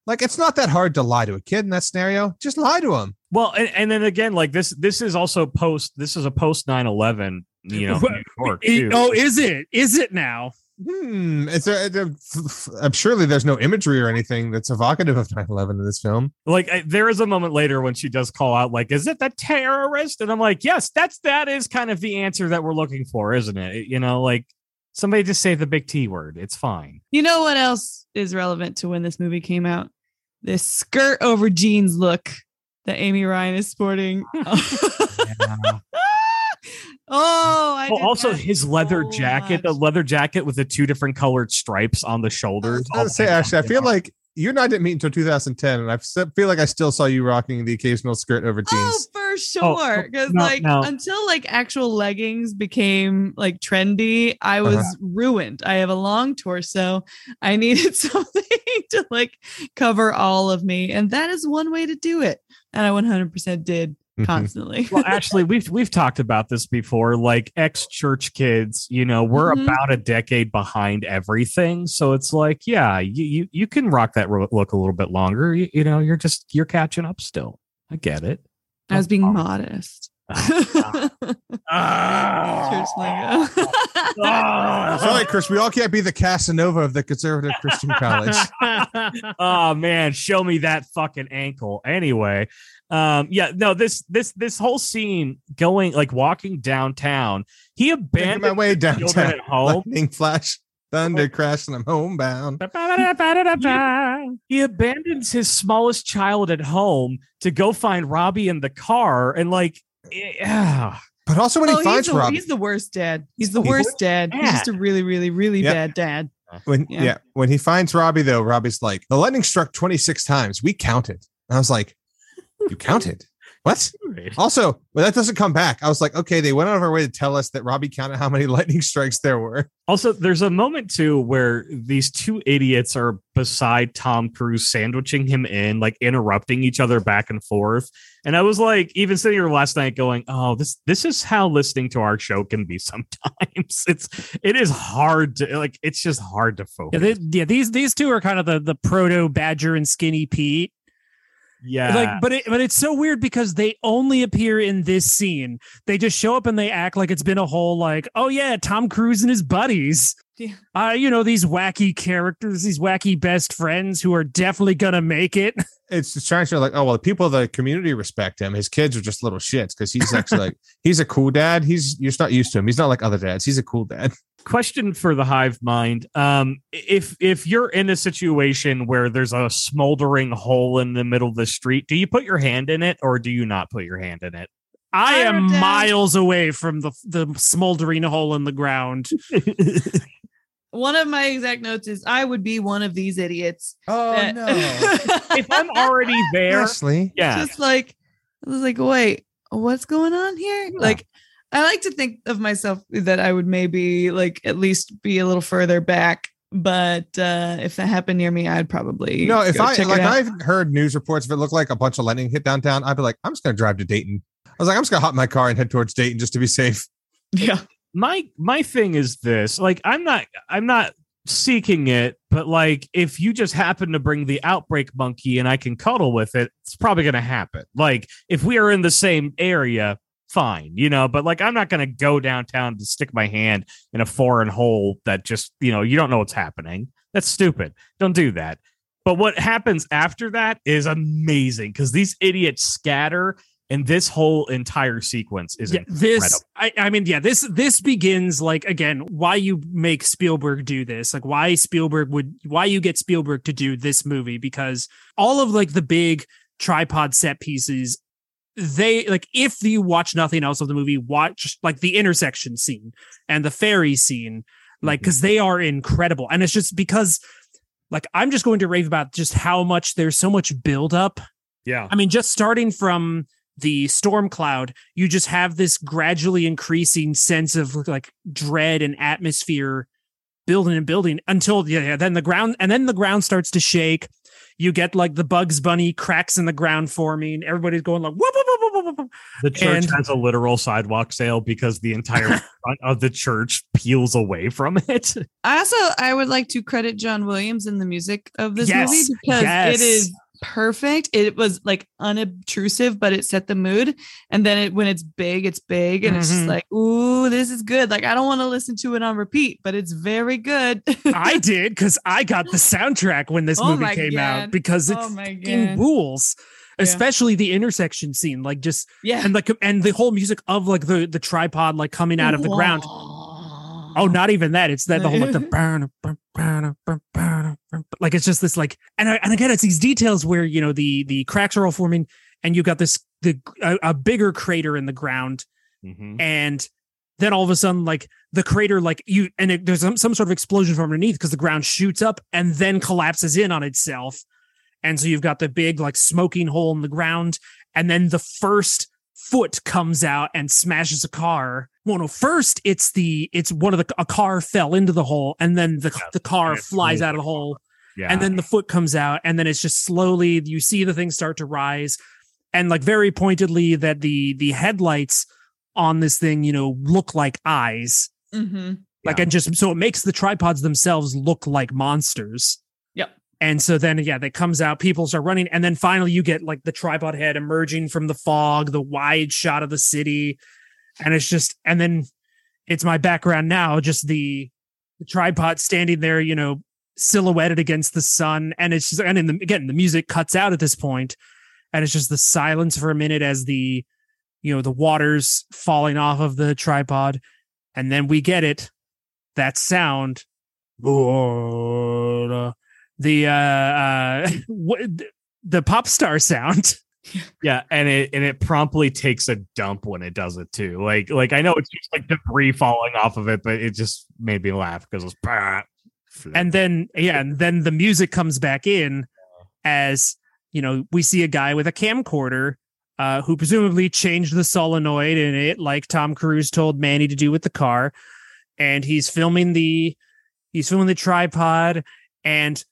Like it's not that hard to lie to a kid in that scenario. Just lie to him. well, and, and then again, like this this is also post this is a post 9-11, you know, New York too. oh, is it? Is it now? Hmm. Is there, there- I'm surely there's no imagery or anything that's evocative of 9-11 in this film. like I, there is a moment later when she does call out like is it the terrorist and i'm like yes that's that is kind of the answer that we're looking for isn't it you know like somebody just say the big t word it's fine You know what else is relevant to when this movie came out? This skirt over jeans look that Amy Ryan is sporting. oh, I Oh, did also that his leather so jacket the leather jacket with the two different colored stripes on the shoulders I was gonna say, actually, I feel like you and I didn't meet until 2010, and I feel like I still saw you rocking the occasional skirt over jeans. Oh, for Oh, sure. Because no, like no. until like actual leggings became like trendy, I was Uh-huh. ruined. I have a long torso. I needed something to like cover all of me, and that is one way to do it. And I 100% did constantly. well actually we've we've talked about this before like ex church kids you know we're Mhm. about a decade behind everything so it's like yeah you you, you can rock that look a little bit longer you, you know you're just you're catching up still i get it I was being Oh. modest. Ah. Church lingo. Sorry, Chris, we all can't be the Casanova of the conservative Christian college. oh man, show me that fucking ankle. Anyway, um, yeah, no, this this this whole scene going like walking downtown, he Making abandoned my way downtown. at home. Lightning flash, thunder crash, and I'm homebound. he abandons his smallest child at home to go find Robbie in the car, and like yeah. But also when he Oh, he's, finds the, Robbie, he's the worst dad. He's the He's- worst dad. He's just a really, really, really Yeah. bad dad. when yeah. Yeah. when he finds Robbie though, Robbie's like, the lightning struck 26 times. We counted. And I was like, You counted? What? Also, when that doesn't come back, I was like, okay, they went out of our way to tell us that Robbie counted how many lightning strikes there were. Also, there's a moment too where these two idiots are beside Tom Cruise, sandwiching him in, like interrupting each other back and forth. And I was like, even sitting here last night, going, "Oh, this this is how listening to our show can be sometimes. It's it is hard to like. It's just hard to Yeah, focus. they, yeah, these these two are kind of the the proto Badger and Skinny Pete. Yeah, Like, but it, but it's so weird because they only appear in this scene. They just show up and they act like it's been a whole like, oh yeah, Tom Cruise and his buddies. Yeah. Uh, you know these wacky characters, these wacky best friends who are definitely gonna make it. It's just trying to show like, oh well, the people of the community respect him. His kids are just little shits because he's actually like he's a cool dad. He's you're just not used to him. He's not like other dads. He's a cool dad. Question for the hive mind um if if you're in a situation where there's a smoldering hole in the middle of the street do you put your hand in it or do you not put your hand in it I am down. miles away from the the smoldering hole in the ground. One of my exact notes is I would be one of these idiots. Oh that- if i'm already there Ashley. yeah just like I was like, wait, what's going on here? Like, I like to think of myself that I would maybe like at least be a little further back. But uh if that happened near me, I'd probably No, if go I check like. I've heard news reports if it looked like a bunch of lightning hit downtown, I'd be like, I'm just gonna drive to Dayton. I was like, I'm just gonna hop in my car and head towards Dayton just to be safe. yeah, my my thing is this like i'm not i'm not seeking it but like if you just happen to bring the outbreak monkey and i can cuddle with it it's probably going to happen like if we are in the same area fine you know but like i'm not going to go downtown to stick my hand in a foreign hole that just you know you don't know what's happening. That's stupid. Don't do that. But what happens after that is amazing because these idiots scatter and this whole entire sequence is yeah, this I, I mean yeah this this begins like again why you make spielberg do this like why spielberg would why you get spielberg to do this movie because all of like the big tripod set pieces they like if you watch nothing else of the movie watch like the intersection scene and the ferry scene like mm-hmm. because they are incredible. And it's just because like i'm just going to rave about just how much there's so much build up yeah. I mean, just starting from the storm cloud, you just have this gradually increasing sense of like dread and atmosphere building and building until yeah, yeah, then the ground and then the ground starts to shake. You get like the Bugs Bunny cracks in the ground forming. Everybody's going like whoop, whoop, whoop, whoop, whoop, whoop. The church And- has a literal sidewalk sale because the entire front of the church peels away from it. I also I would like to credit John Williams in the music of this Yes, movie because yes. it is perfect. It was like unobtrusive, but it set the mood. And then it when it's big, it's big, and it's just Mhm. like, ooh, this is good. Like I don't want to listen to it on repeat, but it's very good. I did because I got the soundtrack when this Oh movie came out because it oh fucking god. rules. Yeah. Especially the intersection scene, like just Yeah. and like and the whole music of like the the tripod like coming out of the ground. Oh, not even that. It's that the whole like the burn, burn, like it's just this like and I, and again it's these details where you know the the cracks are all forming and you've got this the a, a bigger crater in the ground Mhm. and then all of a sudden like the crater like you and it, there's some, some sort of explosion from underneath because the ground shoots up and then collapses in on itself and so you've got the big like smoking hole in the ground and then the first foot comes out and smashes a car well no first it's the it's one of the a car fell into the hole and then the, Yeah, the car flies out of the hole Yeah. and then the foot comes out and then it's just slowly you see the thing start to rise and like very pointedly that the the headlights on this thing you know look like eyes hmm like Yeah. and just so it makes the tripods themselves look like monsters Yep. and so then yeah that comes out people start running and then finally you get like the tripod head emerging from the fog the wide shot of the city and it's just and then it's my background now just the, the tripod standing there you know silhouetted against the sun. And it's just and in the, again the music cuts out at this point and it's just the silence for a minute as the you know the waters falling off of the tripod. And then we get it that sound. The uh uh the pop star sound Yeah, and it and it promptly takes a dump when it does it too. Like like I know it's just like debris falling off of it, but it just made me laugh because it's and then yeah, and then the music comes back in as you know we see a guy with a camcorder uh, who presumably changed the solenoid in it, like Tom Cruise told Manny to do with the car, and he's filming the he's filming the tripod and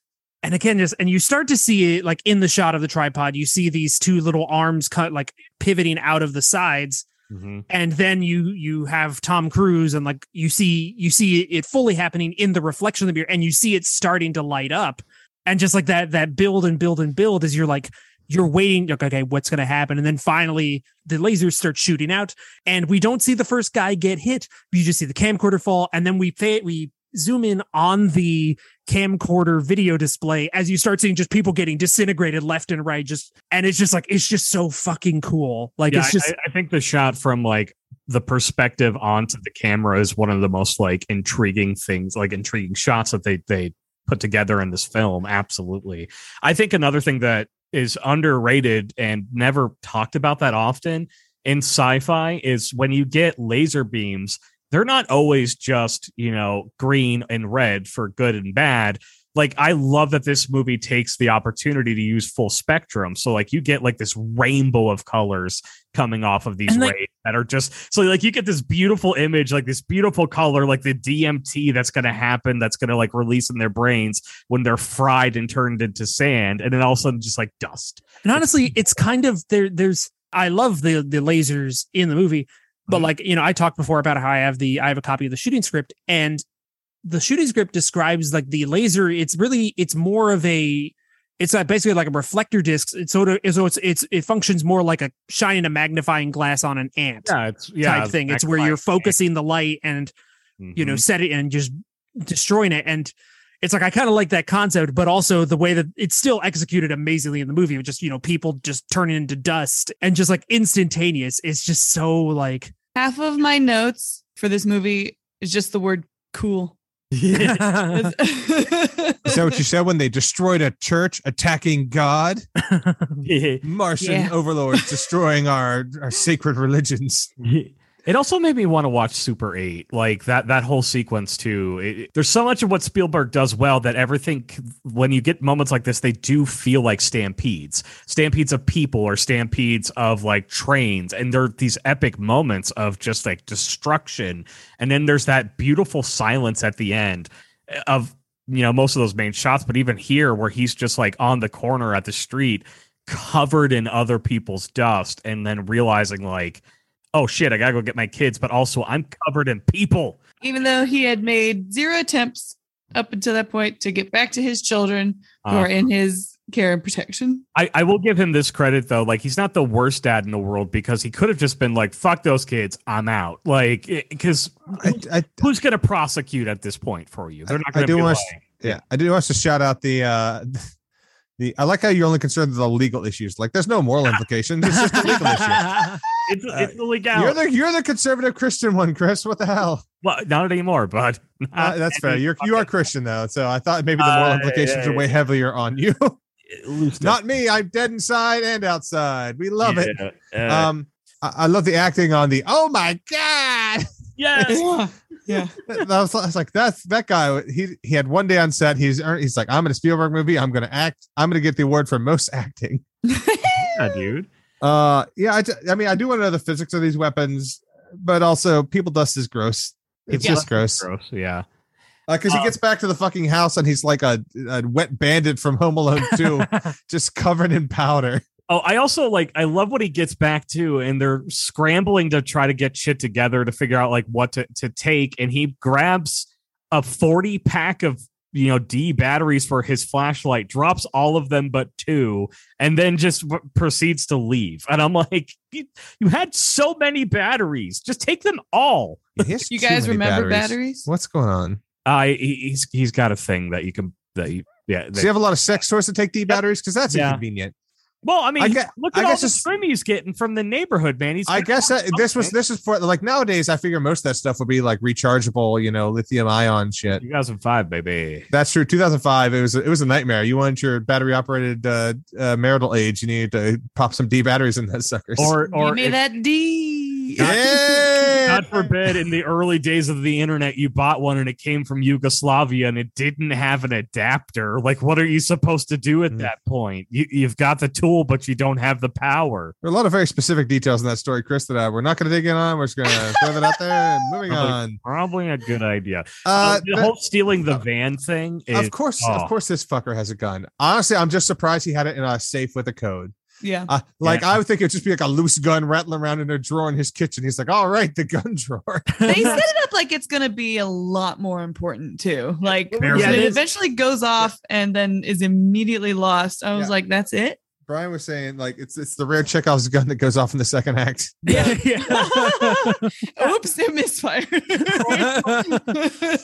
and again just and you start to see it like in the shot of the tripod you see these two little arms cut like pivoting out of the sides. Mhm. and then you you have Tom Cruise and like you see you see it fully happening in the reflection of the mirror and you see it starting to light up. And just like that that build and build and build as you're like you're waiting like okay what's going to happen? And then finally the lasers start shooting out and we don't see the first guy get hit. You just see the camcorder fall and then we fa- we zoom in on the camcorder video display as you start seeing just people getting disintegrated left and right just and it's just like it's just so fucking cool like Yeah, it's just I, I think the shot from like the perspective onto the camera is one of the most like intriguing things, like intriguing shots that they they put together in this film. Absolutely. I think another thing that is underrated and never talked about that often in sci-fi is when you get laser beams, they're not always just, you know, green and red for good and bad like I love that this movie takes the opportunity to use full spectrum. So like you get like this rainbow of colors coming off of these like- rays that are just so like you get this beautiful image, like this beautiful color, like the DMT that's gonna happen, that's gonna like release in their brains when they're fried and turned into sand, and then all of a sudden just like dust. And honestly, it's kind of there. There's I love the the lasers in the movie, but Mhm. like you know, I talked before about how I have the I have a copy of the shooting script, and the shooting script describes like the laser. It's really it's more of a it's uh, basically like a reflector disc. It's sort of so it's it's it functions more like a shining a magnifying glass on an ant Yeah, it's yeah type thing. It's where you're focusing the light and you know Mhm. set it and just destroying it and it's like i kind of like that concept but also the way that it's still executed amazingly in the movie just you know people just turning into dust and just like instantaneous it's just so like Half of my notes for this movie is just the word cool. Is that what you said when they destroyed a church attacking God? Martian Yeah. overlords destroying our, our sacred religions. It also made me want to watch Super 8. Like that that whole sequence too. It- there's so much of what Spielberg does well that everything when you get moments like this they do feel like stampedes. Stampedes of people or stampedes of like trains and there are these epic moments of just like destruction and then there's that beautiful silence at the end eh, of you know most of those main shots but even here where he's just like on the corner at the street covered in other people's dust and then realizing like oh shit, I gotta go get my kids, but also I'm covered in people. Even though he had made zero attempts up until that point to get back to his children who Uh, are in his care and protection. I, I will give him this credit though. Like he's not the worst dad in the world because he could have just been like, fuck those kids, I'm out. Like, because I, I, who's gonna prosecute at this point for you? They're not I gonna do be wanna yeah, I do want to shout out the uh the I like how you're only concerned with the legal issues. Like there's no moral implications. It's just a legal issue. it's Uh, it's the legality. You're the you're the conservative Christian one, Chris. What the hell? well, not anymore, but Uh, that's fair. You're you are Christian though, so I thought maybe the moral Uh, implications yeah, are way heavier on you. Not me. I'm dead inside and outside. We love it. it. Um, I, I love the acting on the. Oh my god! yes. yeah. that was, I was like, that's that guy. He he had one day on set. He's he's like, I'm in a Spielberg movie. I'm gonna act. I'm gonna get the award for most acting. yeah, dude. Uh, yeah. I, t- I mean, I do want to know the physics of these weapons, but also people dust is gross. It's Yeah. just gross. Gross. Yeah. Because he Um, gets back to the fucking house and he's like a, a wet bandit from Home Alone 2, just covered in powder. Oh, I also like I love what he gets back to, and they're scrambling to try to get shit together to figure out like what to, to take. And he grabs a 40 pack of you know D batteries for his flashlight, drops all of them but two, and then just w- proceeds to leave. And I'm like, you, you had so many batteries, just take them all. You guys remember batteries? What's going on? Uh, he, he's he's got a thing that you can that you yeah. Does you have a lot of sex toys to take D batteries? Because that's Yeah. inconvenient. Well, I mean, I gue- look I at all guess the it's- he's getting from the neighborhood, man. He's I guess that this was this is for like nowadays. I figure most of that stuff would be like rechargeable, you know, lithium ion shit. 2005, baby. That's true. 2005. It was it was a nightmare. You wanted your battery operated uh, uh, marital age. You needed to pop some D batteries in those suckers. Or, or Give me if- that D. yeah. God forbid, in the early days of the internet, you bought one and it came from Yugoslavia and it didn't have an adapter. Like, what are you supposed to do at Mm. that point? You, you've got the tool, but you don't have the power. There are a lot of very specific details in that story, Chris. That uh, we're not going to dig in on. We're just going to throw that out there. And moving Probably- on. Probably a good idea. Uh, the but- whole stealing the van thing is of course, oh. of course, this fucker has a gun. Honestly, I'm just surprised he had it in a safe with a code. Yeah. Uh, like Yeah. I would think it'd just be like a loose gun rattling around in a drawer in his kitchen. He's like, "All right, the gun drawer." They set it up like it's going to be a lot more important too. Like Very and much. it eventually goes off and then is immediately lost. I was Yeah. like, that's it. Brian was saying like it's it's the rare Chekhov's gun that goes off in the second act. Yeah, yeah. Oops, it misfired.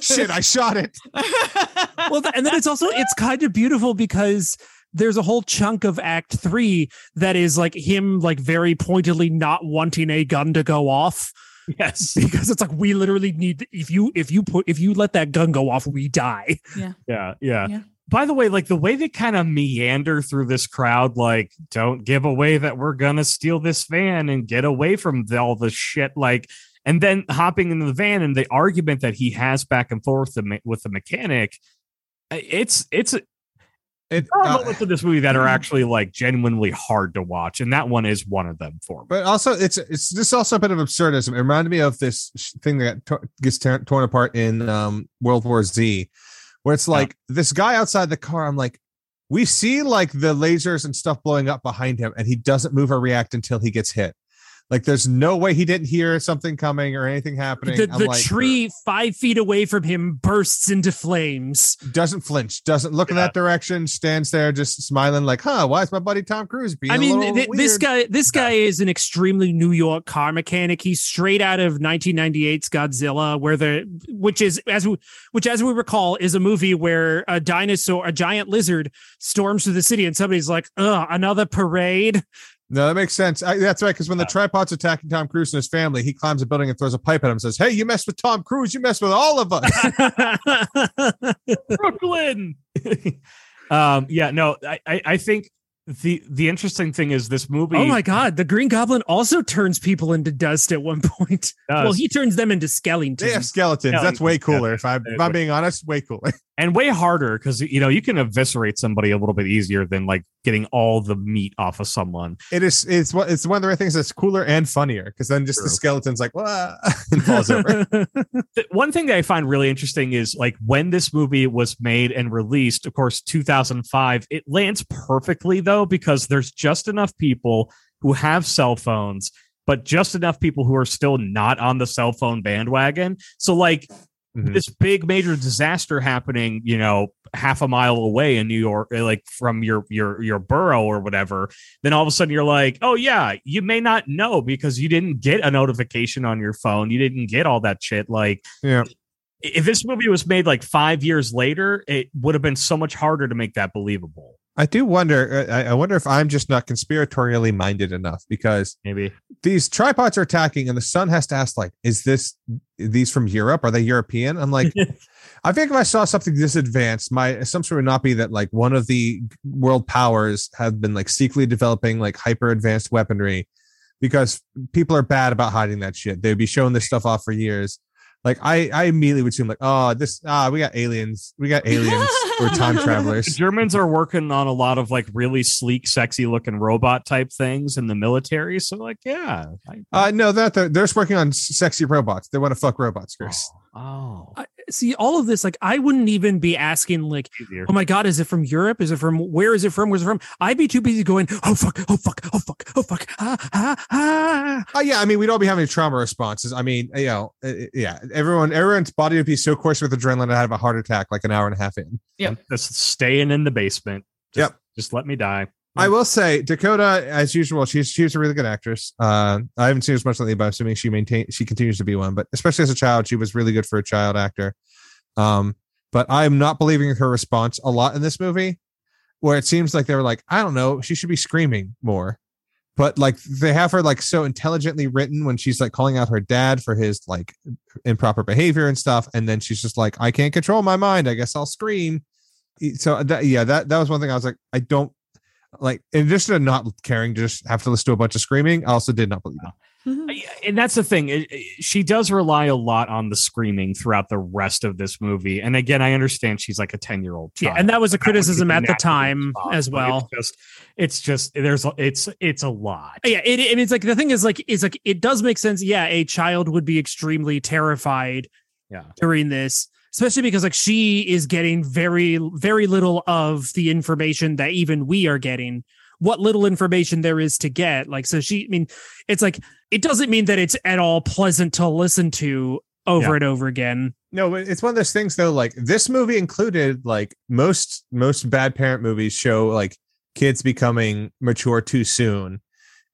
Shit, I shot it. well, th- and then it's also it's kind of beautiful because there's a whole chunk of Act Three that is like him, like very pointedly not wanting a gun to go off yes, because it's like we literally need if you if you put if you let that gun go off, we die. yeah, yeah. Yeah. By the way, like the way they kind of meander through this crowd, like don't give away that we're gonna steal this van and get away from all the shit, like, and then hopping into the van and the argument that he has back and forth the with the mechanic, it's it's It, there are uh, moments of this movie that are actually like genuinely hard to watch, and that one is one of them for me. but also it's it's just also a bit of absurdism. It reminded me of this sh- thing that to- gets torn apart in um, World War Z, where it's like this guy outside the car. I'm like, we see like the lasers and stuff blowing up behind him, and he doesn't move or react until he gets hit. Like, there's no way he didn't hear something coming or anything happening. The, the like, tree five feet away from him bursts into flames. doesn't flinch, doesn't look in Yeah. that direction, stands there just smiling, like, huh, why is my buddy Tom Cruise being I mean, th- this guy, this guy is an extremely New York car mechanic. He's straight out of 1998's Godzilla, where the which is as we, which as we recall is a movie where a dinosaur, a giant lizard, storms through the city, and somebody's like, "Ugh, another parade." No, that makes sense. I, that's right. Because when the tripod's attacking Tom Cruise and his family, he climbs a building and throws a pipe at him and says, Hey, you mess with Tom Cruise, you mess with all of us. Brooklyn. um, yeah, no, I, I, I think the the interesting thing is this movie. oh my god, the Green Goblin also turns people into dust at one point. does. Well, he turns them into skeletons. they skeletons. have skeletons. That's way Skeletons, cooler. If, I, if I'm being honest, way cooler. and way harder because you know you can eviscerate somebody a little bit easier than like getting all the meat off of someone. It is. It's what. It's one of the rare things that's cooler and funnier. Because then just the skeleton's like, Wah, and falls over. One thing that I find really interesting is like when this movie was made and released, of course, 2005, it lands perfectly though, because there's just enough people who have cell phones, but just enough people who are still not on the cell phone bandwagon. So, like, Mhm. this big major disaster happening, you know, half a mile away in New York, eh, like from your your your borough or whatever, then all of a sudden you're like, oh yeah, you may not know because you didn't get a notification on your phone, you didn't get all that shit. Like, Yeah. if this movie was made like five years later, it would have been so much harder to make that believable. I do wonder. uh, I, I wonder if I'm just not conspiratorially minded enough because Maybe these tripods are attacking, and the son has to ask, like, is this these from Europe? Are they European? I'm like, I think if I saw something this advanced, my assumption would not be that like one of the world powers have been like secretly developing like hyper advanced weaponry because people are bad about hiding that shit. They'd be showing this stuff off for years. Like I, I immediately would seem like, oh, this ah, we got aliens, we got aliens or time the travelers. Germans are working on a lot of like really sleek, sexy looking robot type things in the military. So, like, yeah. I- Uh, no, that they're, they're just working on sexy robots. They want to fuck robots, Chris. oh, I- See, all of this, like, I wouldn't even be asking, like, easier. oh my god, is it from Europe? Is it from where is it from? Where's it from? I'd be too busy going, oh fuck, oh fuck, oh fuck, oh fuck, ah, ah, ah. Oh yeah, I mean we'd all be having trauma responses. I mean, you know, uh, yeah, everyone, everyone's body would be so course with adrenaline i'd have a heart attack like an hour and a half in. Yeah just staying in the basement. Just, Yep. Just let me die. I will say Dakota, as usual, she's she's a really good actress. Uh, I haven't seen as much lately, but I'm assuming she maintain she continues to be one. But especially as a child, she was really good for a child actor. Um, but I'm not believing her response a lot in this movie. where it seems like they were like, I don't know, she should be screaming more. But like they have her like so intelligently written when she's like calling out her dad for his like improper behavior and stuff, and then she's just like, I can't control my mind. I guess I'll scream. So that yeah, that that was one thing I was like, I don't like in addition to not caring to just have to listen to a bunch of screaming, I also did not believe it. Mhm. and that's the thing it- it- she does rely a lot on the screaming throughout the rest of this movie and again i understand she's like a 10 year old Yeah, and that was a criticism at the time as well. it's just it's just there's it's it's a lot Yeah, it, it it's like the thing is like it's like it does make sense. Yeah, a child would be extremely terrified yeah during this, especially because like she is getting very very little of the information that even we are getting. What little information there is to get, like so she. I mean, it's like it doesn't mean that it's at all pleasant to listen to over Yeah. and over again. No, it's one of those things though. Like this movie included like most most bad parent movies show like kids becoming mature too soon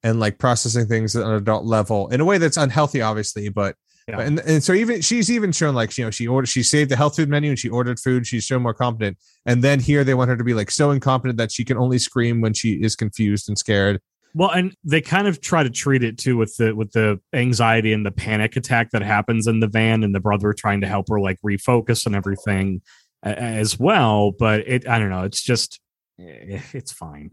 and like processing things at an adult level in a way that's unhealthy, obviously. But Yeah. and, and so even she's even shown like you know she ordered she saved the health food menu and she ordered food. She's shown more competent. And then here they want her to be like so incompetent that she can only scream when she is confused and scared. well and they kind of try to treat it too with the with the anxiety and the panic attack that happens in the van and the brother trying to help her like refocus and everything as well but it i don't know it's just eh, it's fine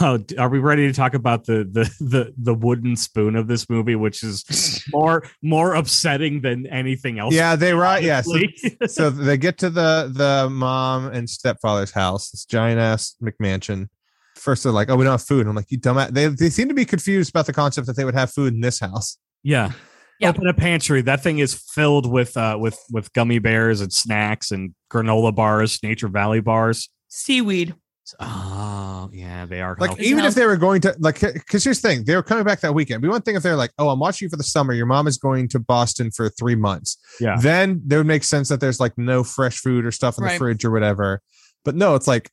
Oh, are we ready to talk about the the the the wooden spoon of this movie, which is more more upsetting than anything else? Yeah, they right. Yeah, so so they get to the the mom and stepfather's house, this giant ass McMansion. First, they're like, "Oh, we don't have food." I'm like, "You dumbass!" They they seem to be confused about the concept that they would have food in this house. yeah. Yeah. Open a pantry. That thing is filled with uh with with gummy bears and snacks and granola bars, Nature Valley bars. Seaweed. Oh yeah, they are. Like, even if they were going to like, because here's the thing, they were coming back that weekend. We one thing if they're like, "Oh, I'm watching you for the summer." Your mom is going to Boston for three months. yeah, Then there would make sense that there's like no fresh food or stuff in the fridge or whatever. But no, it's like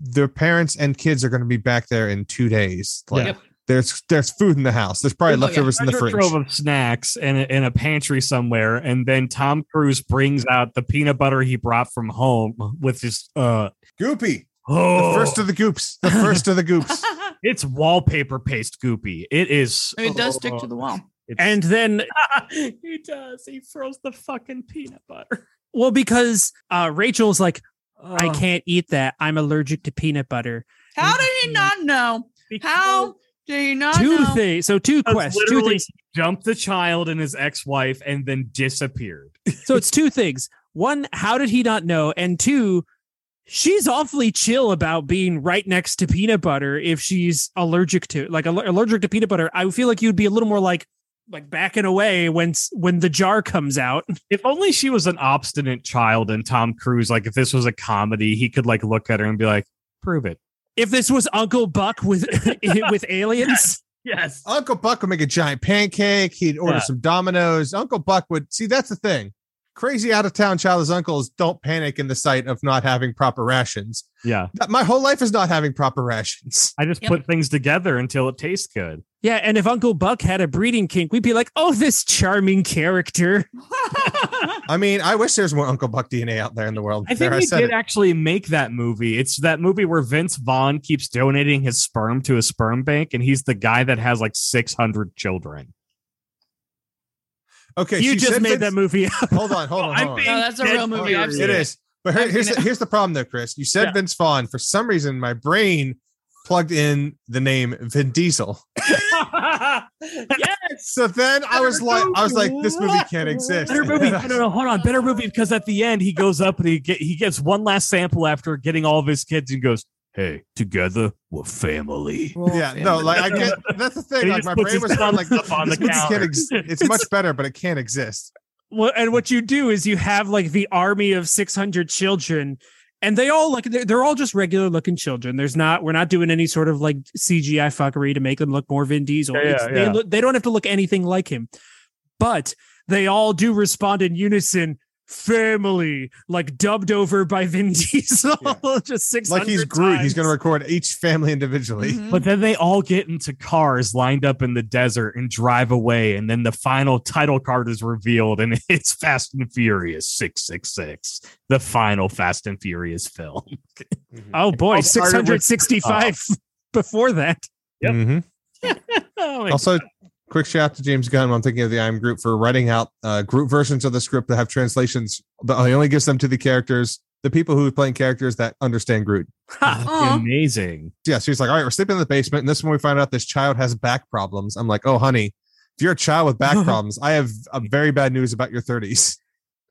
their parents and kids are going to be back there in two days. Like, Yep. there's there's food in the house. There's probably Oh, yeah. leftovers in the fridge. trove of snacks in a, in a pantry somewhere, and then Tom Cruise brings out the peanut butter he brought from home with his uh Goopy. Oh, The first of the goops. The first of the goops. it's wallpaper paste goopy. It is. it does stick to the wall. And then he does. He throws the fucking peanut butter. well, because uh Rachel's like, I Oh, can't eat that. I'm allergic to peanut butter. How did he not know? because- How did he not two know? things. So two because questions. Two literally things. he Jumped the child and his ex-wife, and then disappeared. So it's two things. One, how did he not know? And two, she's awfully chill about being right next to peanut butter if she's allergic to like allergic to peanut butter. I feel like you'd be a little more like like backing away when when the jar comes out. If only she was an obstinate child and Tom Cruise, like if this was a comedy, he could like look at her and be like, prove it. If this was Uncle Buck with with aliens, Yes. Uncle Buck would make a giant pancake. He'd order Yeah. some Domino's. Uncle Buck would see. That's the thing. Crazy out of town childless uncles don't panic in the sight of not having proper rations. Yeah. My whole life is not having proper rations. I just Yep. put things together until it tastes good. yeah. And if Uncle Buck had a breeding kink, we'd be like, oh, this charming character. I mean, I wish there's more Uncle Buck DNA out there in the world. I think There, they said did it. actually make that movie. It's that movie where Vince Vaughn keeps donating his sperm to a sperm bank, and he's the guy that has like 600 children. Okay, you she just made Vince- that movie. up. Hold on, hold on, hold on. No, that's a dead real movie. I've serious. seen It is. But here- here's the, here's the problem though, Chris. You said Yeah. Vince Vaughn. For some reason, my brain plugged in the name Vin Diesel. yes. So then I was like, I was like, this movie can't exist. Better movie. No, no, no, hold on. Better movie because at the end he goes up and he get he gets one last sample after getting all of his kids and goes, "Hey, together we're family." yeah, no, like I get that's the thing. Like my brain his was going like thumbs up on this the movie can't counter. ex- it's much better, but it can't exist. Well, and what you do is you have like the army of 600 children and they all like they're, they're all just regular looking children there's not we're not doing any sort of like cgi fuckery to make them look more vin diesel Yeah, yeah, they, yeah. look, they don't have to look anything like him but they all do respond in unison family, like dubbed over by Vin Diesel, just six like he's Groot. Times. He's going to record each family individually. Mhm. But then they all get into cars lined up in the desert and drive away. And then the final title card is revealed, and it's Fast and Furious 666, the final Fast and Furious film. Oh boy, All started 665 before that. Yep. Mhm. Oh my Also, quick shout out to James Gunn. I'm thinking of the I'm Groot for writing out uh, Groot versions of the script that have translations. But he only gives them to the characters, the people who are playing characters that understand Groot. Amazing. Yeah, so he's like, all right, we're sleeping in the basement. And this is when we find out this child has back problems. I'm like, oh, honey, if you're a child with back problems, I have a very bad news about your 30s.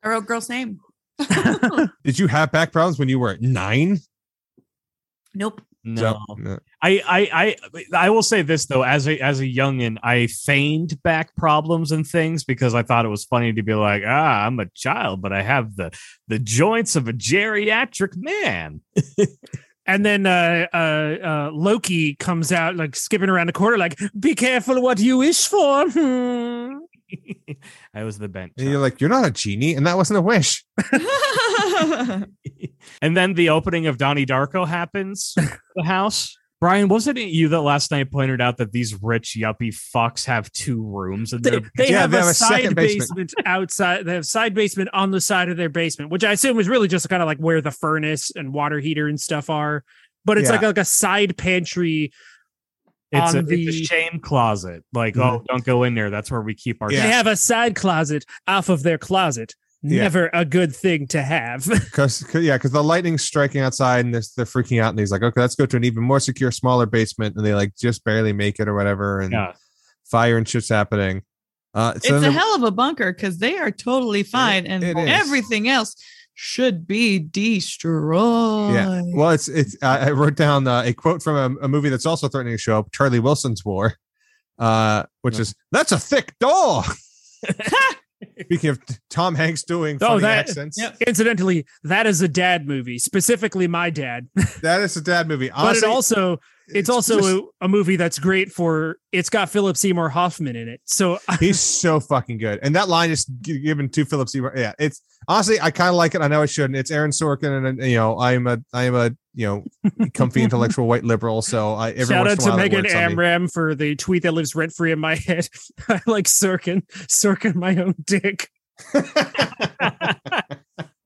I wrote girl's name. Did you have back problems when you were nine? Nope. No. So- no. I, I I I will say this though, as a as a youngin, I feigned back problems and things because I thought it was funny to be like, ah, I'm a child, but I have the the joints of a geriatric man. And then uh, uh, uh, Loki comes out like skipping around the corner, like, "Be careful what you wish for." Hmm. I was the bench. And you're like, you're not a genie, and that wasn't a wish. and then the opening of Donnie Darko happens. the house. Brian, wasn't it you that last night pointed out that these rich yuppie fucks have two rooms in They, they Yeah, have they a have a side basement. basement. outside. They have side basement on the side of their basement, which I assume was really just kind of like where the furnace and water heater and stuff are. But it's Yeah. like like a side pantry. It's, a, on it's a shame closet. Like, oh, don't go in there. That's where we keep our Yeah. They have a side closet off of their closet. Yeah. Never a good thing to have. Because yeah, because the lightning's striking outside, and they're, they're freaking out, and he's like, okay, let's go to an even more secure, smaller basement, and they like just barely make it or whatever, and Yeah. fire and shit's happening. Uh, so it's a hell of a bunker because they are totally fine and it is. everything else should be destroyed. Yeah. Well, it's it's. I I wrote down uh, a quote from a, a movie that's also threatening to show up, Charlie Wilson's War, uh, which Yeah. is that's a thick door. Speaking of Tom Hanks doing Oh, funny that- accents, Yep. Incidentally, that is a dad movie, specifically my dad. that is a dad movie. but it also it's, also just- a, a movie that's great for it's got Philip Seymour Hoffman in it. So he's so fucking good, and that line is given to Philip Seymour. Yeah, it's honestly I kind of like it. I know I shouldn't. It's Aaron Sorkin, and you know I'm a I am a you know comfy intellectual white liberal. So I every shout once out in a to while it Megan works on me. Amram for the tweet that lives rent free in my head. I like Sorkin, Sorkin my own dick.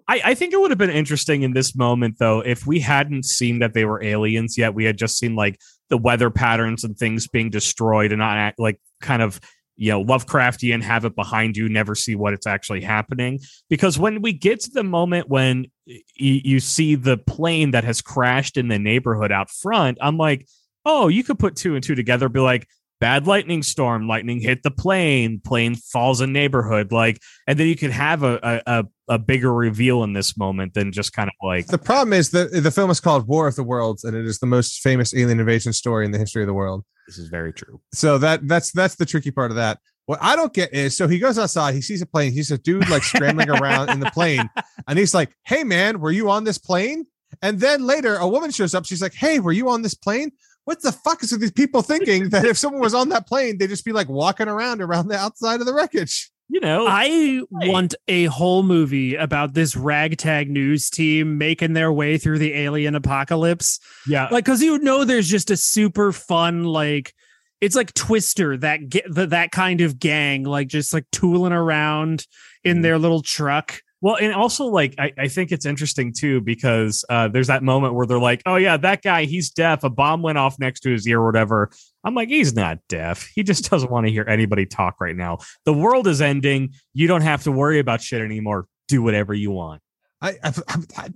I, I think it would have been interesting in this moment, though, if we hadn't seen that they were aliens yet. We had just seen like the weather patterns and things being destroyed and not act like kind of, you know, Lovecraftian, have it behind you, never see what it's actually happening. Because when we get to the moment when y- you see the plane that has crashed in the neighborhood out front, I'm like, oh, you could put two and two together, be like, bad lightning storm, lightning hit the plane, plane falls in neighborhood, like, and then you could have a a, a, bigger reveal in this moment than just kind of like The problem is that the film is called War of the Worlds, and it is the most famous alien invasion story in the history of the world. This is very true. So that that's that's the tricky part of that. What I don't get is so he goes outside, he sees a plane, he's a dude like scrambling around in the plane, and he's like, Hey man, were you on this plane? And then later a woman shows up, she's like, Hey, were you on this plane? What the fuck is with these people thinking that if someone was on that plane, they'd just be like walking around around the outside of the wreckage? You know, I want a whole movie about this ragtag news team making their way through the alien apocalypse. yeah, Like, cause you know, there's just a super fun, like, it's like Twister, that get that kind of gang, like just like tooling around in mm. their little truck. Well, and also like I, I think it's interesting too because uh, there's that moment where they're like, "Oh yeah, that guy, he's deaf. A bomb went off next to his ear, or whatever." I'm like, he's not deaf. He just doesn't want to hear anybody talk right now. The world is ending. You don't have to worry about shit anymore. Do whatever you want. I I, I,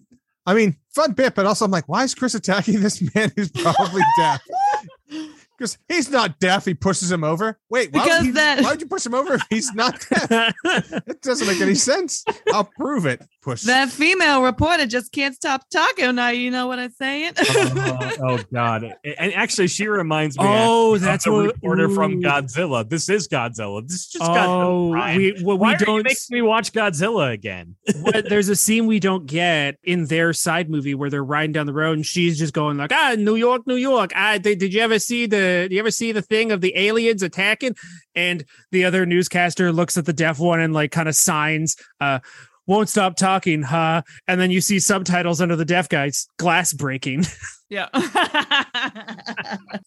I mean, fun bit, but also I'm like, why is Chris attacking this man who's probably deaf? Because he's not deaf. He pushes him over. Wait, why would, he, that- why would you push him over if he's not deaf? It doesn't make any sense. I'll prove it. Push. That female reporter just can't stop talking. Now you know what I'm saying. oh, oh, God! And actually, she reminds me. oh, of that's the what reporter from. Godzilla. This is Godzilla. This is just Oh, Godzilla. Brian. we well, Why we are don't. making me watch Godzilla again? what- there's a scene we don't get in their side movie where they're riding down the road and she's just going like, ah, New York, New York. Ah, did, did you ever see the? Did you ever see the thing of the aliens attacking? And the other newscaster looks at the deaf one and like kind of signs, uh. Won't stop talking, huh? And then you see subtitles under the deaf guys, glass breaking. Yeah.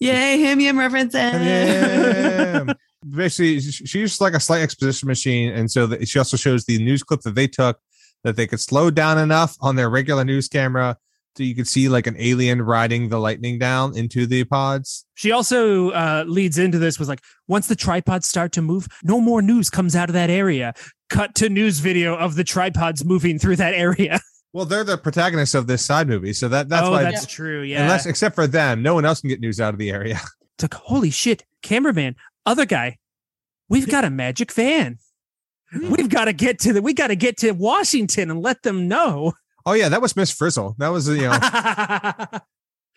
Yay, him yum references. Yeah. Basically, sh- she's like a slight exposition machine, and so that she also shows the news clip that they took that they could slow down enough on their regular news camera so you could see like an alien riding the lightning down into the pods. She also uh, leads into this was like, once the tripods start to move, no more news comes out of that area. Cut to news video of the tripods moving through that area. Well, they're the protagonists of this side movie, so that that's oh, why. that's true. Yeah. Unless, except for them, no one else can get news out of the area. It's like, holy shit, cameraman, other guy, we've got a magic van. We've got to get to the, we got to get to Washington and let them know. Oh yeah, that was Miss Frizzle. That was you know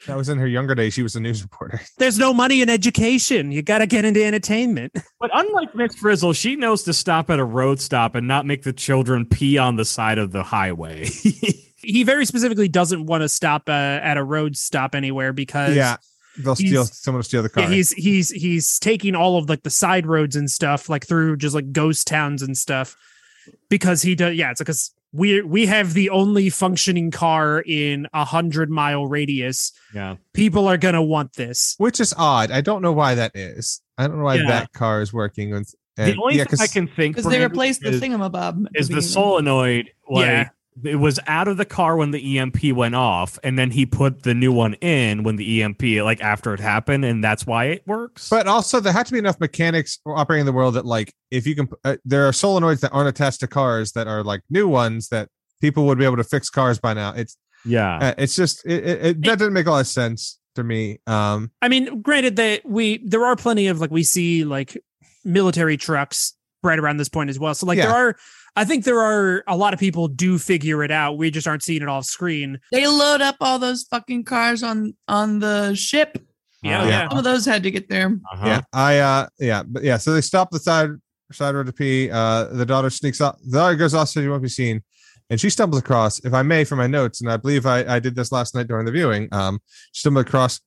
that was in her younger days. She was a news reporter. There's no money in education. You got to get into entertainment. But unlike Miss Frizzle, she knows to stop at a road stop and not make the children pee on the side of the highway. He very specifically doesn't want to stop uh, at a road stop anywhere because Yeah, they'll steal. he's- Someone will steal the car. Yeah, he's he's he's taking all of like the side roads and stuff, like through just like ghost towns and stuff, because he does. Yeah, it's because we we have the only functioning car in a hundred mile radius. yeah. People are gonna want this. which is odd. I don't know why that is. I don't know why Yeah. that car is working. With, The only yeah, thing I 'cause- can think Because they replaced the thingamabob. at is the the solenoid. Like Yeah. It was out of the car when the EMP went off, and then he put the new one in when the EMP like after it happened, and that's why it works. But also, there had to be enough mechanics operating in the world that, like, if you can, uh, there are solenoids that aren't attached to cars that are like new ones that people would be able to fix cars by now. It's, yeah, uh, it's just, it, it, it, that doesn't make a lot of sense to me. Um, I mean, granted that we there are plenty of like we see like military trucks right around this point as well. So like there are. I think there are a lot of people do figure it out. We just aren't seeing it off screen. They load up all those fucking cars on on the ship. Yeah, Uh, yeah. Some of those had to get there. uh-huh. yeah, I, uh, yeah, but yeah. So they stop the side side road to pee. Uh, the daughter sneaks up. The daughter goes off so you won't be seen, and she stumbles across. If I may, for my notes, and I believe I, I did this last night during the viewing. Um, she stumbled across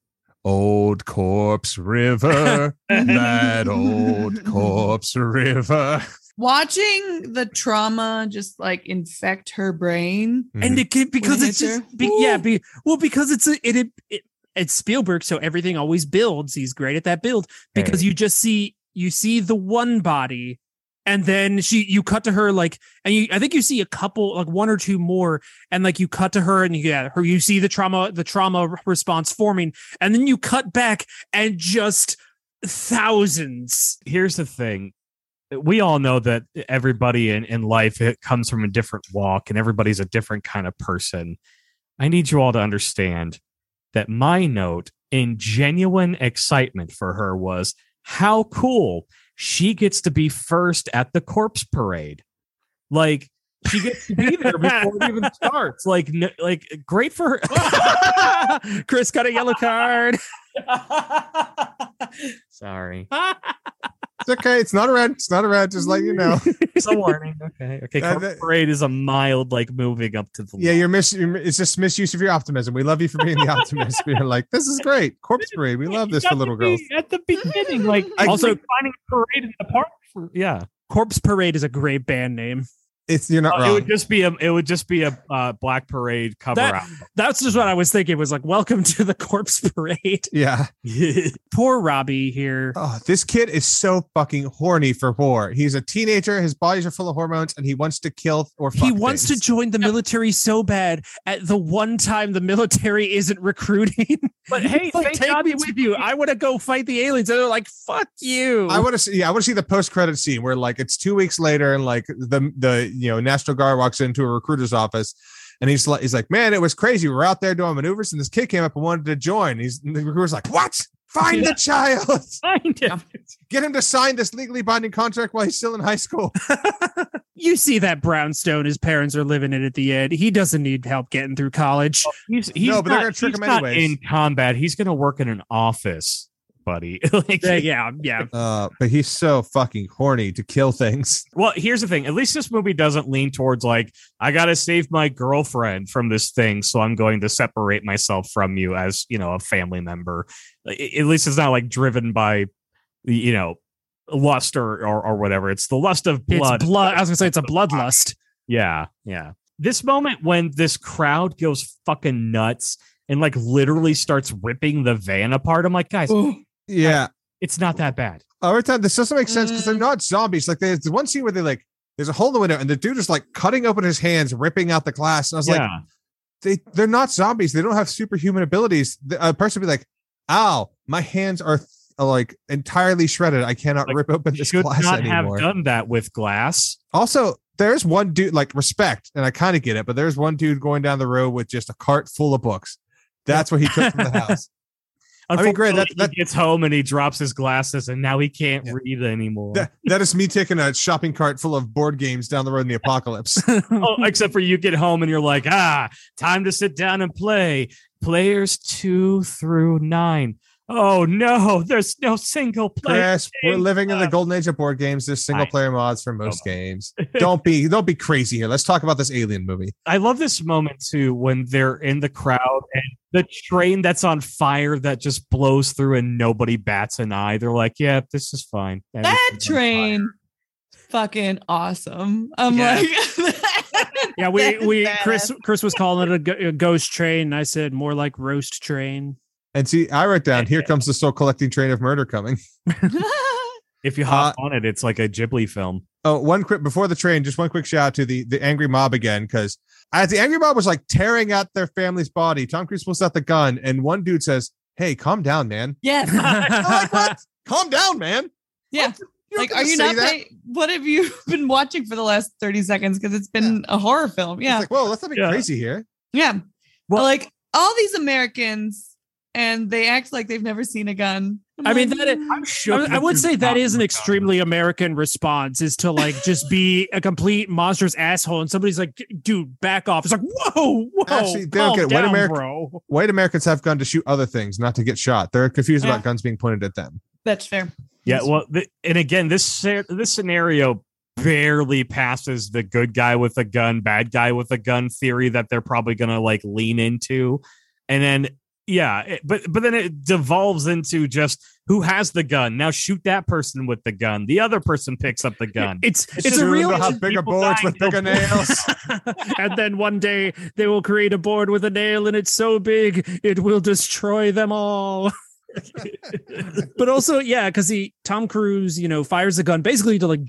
Old Corpse River, that old Corpse River. Watching the trauma just like infect her brain. and it can, because it's just be, yeah be, well because it's a, it, it, it it's Spielberg so everything always builds. He's great at that build. Because Hey. you just see you see the one body and then she you cut to her like and you I think you see a couple like one or two more and like you cut to her and you yeah her you see the trauma the trauma response forming and then you cut back and just thousands. Here's the thing we all know that everybody in, in life it comes from a different walk and everybody's a different kind of person. I need you all to understand that my note in genuine excitement for her was how cool she gets to be first at the corpse parade. Like she gets to be there before it even starts. Like no, like great for her. Chris got a yellow card. Sorry It's okay. It's not a red. It's not a red. Just let you know. it's a warning okay okay Uh, corpse that- parade is a mild like moving up to the Yeah, you're miss. you're- It's just misuse of your optimism. We love you for being the optimist. We're like, this is great. Corpse parade. We love this for little to girls. at the beginning. Like I- also finding a parade in the park. For, yeah, Corpse Parade is a great band name It's you're not Uh, it would just be a it would just be a uh, Black Parade cover That- album. That's just what I was thinking. Was like, welcome to the corpse parade. yeah. Poor Robbie here. Oh, this kid is so fucking horny for war. He's a teenager. His bodies are full of hormones, and he wants to kill or fuck He wants things. to join the military so bad. At the one time the military isn't recruiting, But hey, like, take God me with you. I want to go fight the aliens. And they're like, "Fuck you." I want to see. Yeah, I want to see the post-credit scene where like it's two weeks later, and like the the you know National Guard walks into a recruiter's office, and he's like he's like, man, it was crazy. We are out there doing maneuvers, and this kid came up and wanted to join. He's the recruiter's like, what? Find the child. Find it. Get him to sign this legally binding contract while he's still in high school. you see that brownstone his parents are living in at the end. He doesn't need help getting through college. He's he's No, but they're gonna trick he's him not anyways. in combat. He's gonna work in an office, buddy. like, Yeah, yeah, yeah. Uh, but he's so fucking horny to kill things. Well, here's the thing. At least this movie doesn't lean towards like I gotta save my girlfriend from this thing, so I'm going to separate myself from you as you know a family member. At least it's not like driven by you know lust or or, or whatever. It's the lust of blood. It's blood. I was gonna say it's a bloodlust. Yeah, yeah. This moment when this crowd goes fucking nuts and like literally starts ripping the van apart. I'm like, guys, Yeah. it's not that bad. Every time this doesn't make sense because they're Mm. not zombies. Like there's one scene where they like there's a hole in the window and the dude is like cutting open his hands, ripping out the glass. And I was like, they they're not zombies. They don't have superhuman abilities. The, a person would be like, "Ow, my hands are th- are, like entirely shredded. I cannot Like, rip open this should glass not anymore." have done that with glass. Also, there's one dude like respect, and I kind of get it, but there's one dude going down the road with just a cart full of books. That's what he took from the house. I mean, great, that- that- he gets home and he drops his glasses, and now he can't Yeah. read anymore. That, that is me taking a shopping cart full of board games down the road in the apocalypse. oh, except for you get home and you're like, ah, time to sit down and play. Players two through nine. Oh no, there's no single player. Chris, we're living in the golden age of board games. There's single player mods for most games. Don't be don't be crazy here. Let's talk about this alien movie. I love this moment too when they're in the crowd and the train that's on fire that just blows through and nobody bats an eye. They're like, yeah, this is fine. that Everything's on train fucking awesome i'm Yeah. like Yeah, we we badass. Chris Chris was calling it a, a ghost train. and I said more like roast train. And see, I wrote down here comes the soul collecting train of murder coming. If you hop uh, on it, it's like a Ghibli film. Oh, one quick before the train, just one quick shout out to the the angry mob again, because as the angry mob was like tearing at their family's body, Tom Cruise pulls out the gun, and one dude says, Hey, calm down, man. yes like, what? calm down, man. yeah What? You don't like are you not pay- what have you been watching for the last 30 seconds because it's been a horror film It's yeah like, whoa, let's not be Yeah. crazy here. yeah Well- like all these americans and they act like they've never seen a gun I'm I mean, like, that is-. I'm sure. I, I would say that is an extremely American response is to like just be a complete monstrous asshole, and somebody's like, "Dude, back off!" It's like, "Whoa, whoa, Actually, they don't calm get it. White down, America- bro." White Americans have gun to shoot other things, not to get shot. They're confused Yeah. about guns being pointed at them. that's fair Yeah, well, th- and again, this this scenario barely passes the good guy with a gun, bad guy with a gun theory that they're probably going to like lean into, and then yeah, it- but but then it devolves into just who has the gun now. Shoot that person with the gun. The other person picks up the gun. It's It's it's, just a real. they'll have bigger boards with bigger nails. and then one day they will create a board with a nail, and it's so big it will destroy them all. but also, yeah, because he Tom Cruise, you know, fires a gun basically to like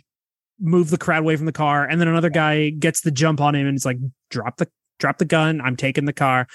move the crowd away from the car, and then another guy gets the jump on him, and it's like drop the drop the gun. I'm taking the car.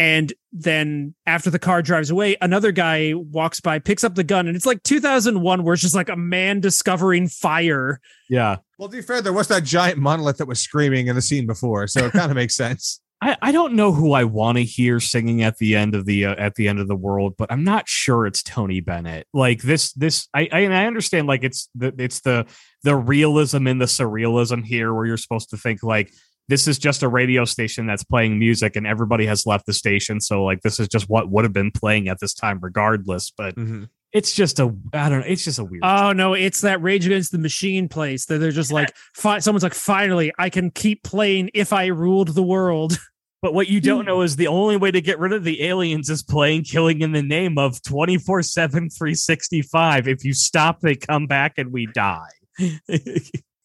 And then after the car drives away, another guy walks by, picks up the gun, and it's like 2001, where it's just like a man discovering fire. yeah, well, to be fair, there was that giant monolith that was screaming in the scene before, so it kind of makes sense. I, I don't know who I want to hear singing at the end of the uh, at the end of the world, but I'm not sure it's Tony Bennett. Like this this I I, and I understand like it's the it's the the realism and the surrealism here where you're supposed to think like this is just a radio station that's playing music and everybody has left the station so like this is just what would have been playing at this time regardless but Mhm. it's just a I don't know it's just a weird Oh no, it's that Rage Against the Machine place that they're just like, fi- someone's like, finally, I can keep playing if I ruled the world. But what you don't know is the only way to get rid of the aliens is playing Killing in the Name of 24 7, 365. If you stop, they come back and we die.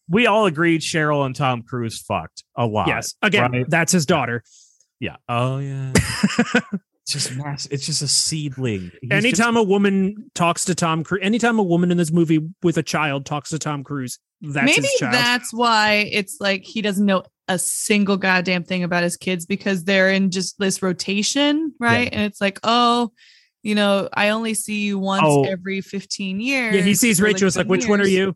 we all agreed Cheryl and Tom Cruise fucked a lot. yes, again, right? that's his daughter. Yeah. Oh, yeah. it's just mass. It's just a seedling. He's anytime just- a woman talks to Tom Cruise, anytime a woman in this movie with a child talks to Tom Cruise, that's maybe his child. that's why it's like he doesn't know a single goddamn thing about his kids because they're in just this rotation, right? And it's like, oh, you know, I only see you once Oh. every 15 years. yeah, he sees or, Rachel. It's like, ten which one are you?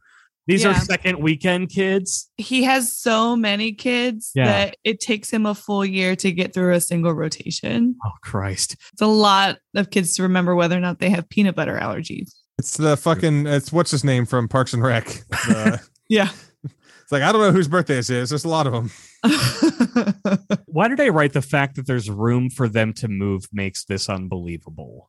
These yeah. are second weekend kids. He has so many kids Yeah. that it takes him a full year to get through a single rotation. Oh, Christ. It's a lot of kids to remember whether or not they have peanut butter allergies. It's the fucking. It's what's his name from Parks and Rec. The- Yeah. it's like I don't know whose birthday this is. There's a lot of them. Why did I write the fact that there's room for them to move makes this unbelievable?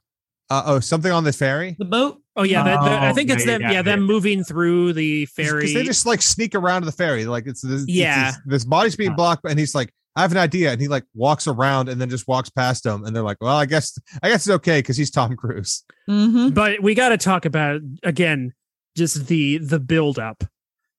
Uh oh, something on the ferry. the boat. Oh yeah, the- the- I Oh, think it's them. yeah, Yeah, them yeah. moving through the ferry. Because they just like sneak around the ferry. Like it's this, Yeah. it's- this body's being blocked, and he's like, I have an idea, and he like walks around and then just walks past them, and they're like, Well, I guess I guess it's okay because he's Tom Cruise. Mm-hmm. but we got to talk about again just the the build up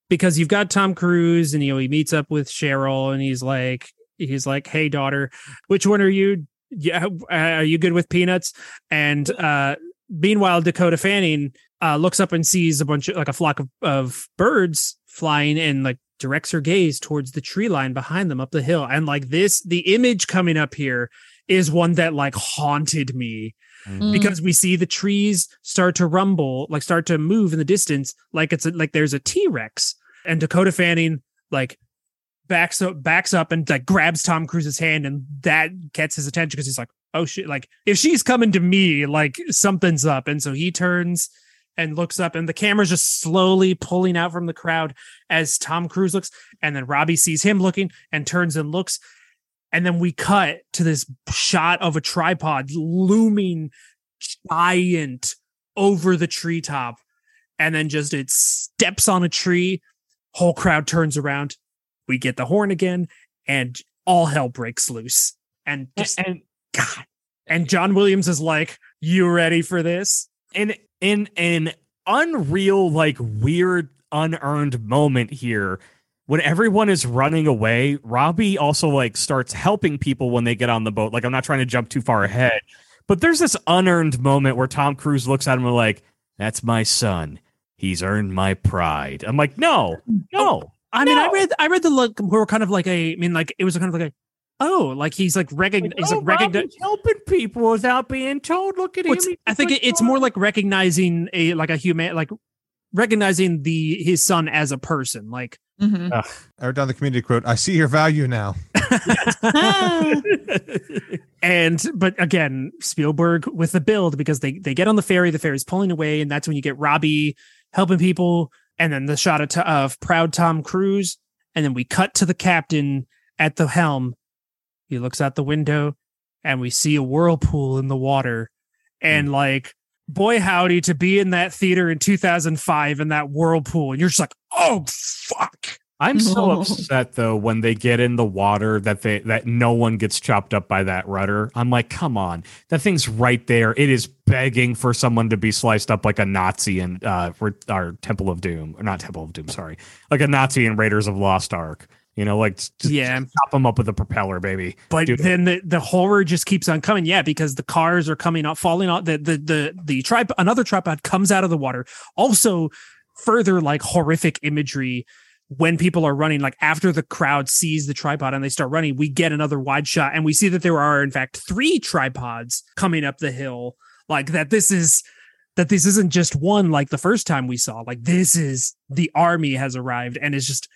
because you've got Tom Cruise and you know he meets up with Cheryl and he's like he's like, "Hey daughter, which one are you? Yeah, uh, are you good with peanuts?" And uh meanwhile Dakota Fanning uh looks up and sees a bunch of like a flock of, of birds flying and like directs her gaze towards the tree line behind them up the hill and like this the image coming up here is one that like haunted me Mm. because we see the trees start to rumble, like start to move in the distance, like it's a, like there's a T Rex, and Dakota Fanning like backs up, backs up, and like grabs Tom Cruise's hand, and that gets his attention because he's like, oh shit, like if she's coming to me, like something's up, and so he turns and looks up, and the camera's just slowly pulling out from the crowd as Tom Cruise looks, and then Robbie sees him looking and turns and looks, and then we cut to this shot of a tripod looming giant over the treetop. And then just it steps on a tree. Whole crowd turns around we get the horn again and all hell breaks loose. And just and god. And john williams is like you ready for this? In in an unreal like weird unearned moment here when everyone is running away robbie also like starts helping people when they get on the boat. Like i'm not trying to jump too far ahead but there's this unearned moment where tom cruise looks at him and like that's my son. He's earned my pride. I'm like no no i mean i read i read the look who were kind of like a i mean like it was kind of like a oh like he's like recognize he's oh, like recognize Robbie's helping people without being told look at him What's- he's I think it- it's more like recognizing a like a human like recognizing the his son as a person like Mhm. I wrote down the community quote. I see your value now. And but again Spielberg with the build because they they get on the ferry the ferry's pulling away and that's when you get Robbie helping people and then the shot of, of proud Tom Cruise and then we cut to the captain at the helm. He looks out the window and we see a whirlpool in the water. And hmm. like boy howdy to be in that theater in 2005 in that whirlpool and you're just like oh fuck I'm so No. upset though when they get in the water that they that no one gets chopped up by that rudder. I'm like, come on, that thing's right there. It is begging for someone to be sliced up like a Nazi in uh for our Temple of Doom, or not Temple of Doom, sorry, like a Nazi in Raiders of Lost Ark. You know, like just yeah chop them up with a propeller, baby. but Dude. then the, the horror just keeps on coming yeah because the cars are coming out falling off the the the, the tripod another tripod comes out of the water also further like horrific imagery when people are running like after the crowd sees the tripod and they start running we get another wide shot and we see that there are in fact three tripods coming up the hill like that this is that this isn't just one like the first time we saw. Like this is the army has arrived and is just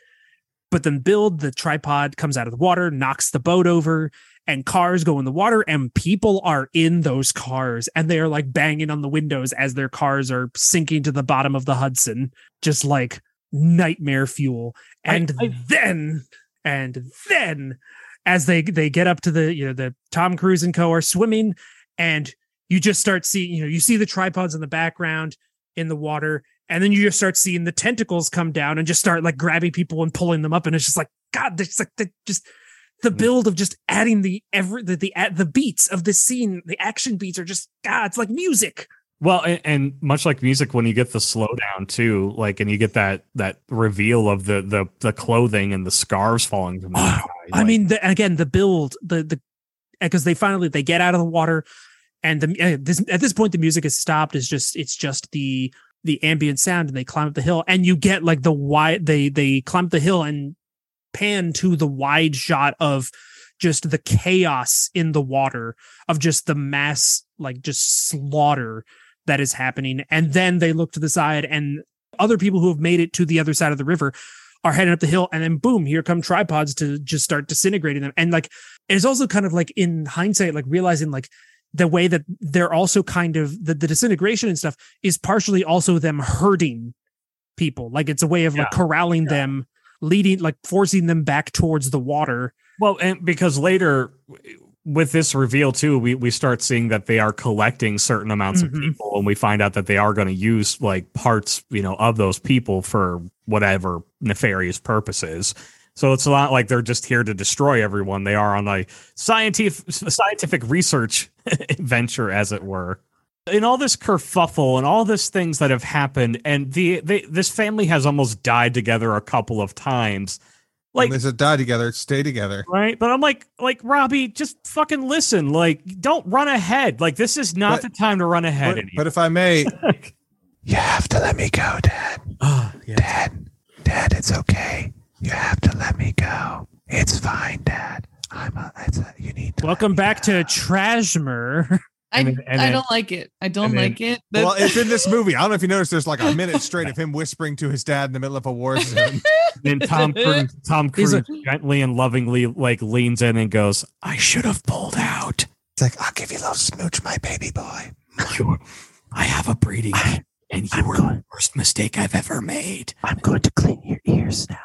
but then build the tripod comes out of the water knocks the boat over and cars go in the water and people are in those cars and they are like banging on the windows as their cars are sinking to the bottom of the hudson just like nightmare fuel and I- then and then as they they get up to the you know the tom cruise and co are swimming and you just start seeing you know you see the tripods in the background in the water and then you just start seeing the tentacles come down and just start like grabbing people and pulling them up and it's just like god there's like the just the Mm. build of just adding the every the the, the beats of this scene the action beats are just god it's like music Well, and, and much like music, when you get the slowdown too, like, and you get that that reveal of the the the clothing and the scarves falling from the Oh, sky, I like- mean, the, again, the build, the the because they finally they get out of the water, and the uh, this at this point the music is stopped. It's just it's just the the ambient sound, and they climb up the hill, and you get like the wide they they climb up the hill and pan to the wide shot of just the chaos in the water of just the mass like just slaughter that is happening, and then they look to the side and other people who have made it to the other side of the river are heading up the hill. And then boom here come tripods to just start disintegrating them. And like it's also kind of like in hindsight like realizing like the way that they're also kind of the, the disintegration and stuff is partially also them hurting people. Like it's a way of like Yeah. corralling them leading like forcing them back towards the water. Well, and because later with this reveal too, we we start seeing that they are collecting certain amounts Mhm. of people, and we find out that they are going to use like parts, you know, of those people for whatever nefarious purposes. So it's not like they're just here to destroy everyone. They are on a scientific scientific research venture, as it were. in all this kerfuffle and all these things that have happened, and the they, this family has almost died together a couple of times. Like, Like there's a die together, stay together. right, but I'm like, like Robbie, just fucking listen. Like, don't run ahead. Like, this is not But- the time to run ahead. But, but if I may, you have to let me go, Dad. Yeah. Dad, Dad, it's okay. You have to let me go. It's fine, Dad. I'm a, it's a you need to. Welcome back to Trashmer. I, then- I then- don't like it. I don't and then- like it. Well, it's in this movie. I don't know if you noticed. There's like a minute straight of him whispering to his dad in the middle of a war zone. then Tom Cruise, Tom Cruise like- gently and lovingly like leans in and goes, "I should have pulled out. It's like I'll give you a little smooch, my baby boy. You- I have a breeding, and you were the worst mistake I've ever made." I'm going to clean your ears now.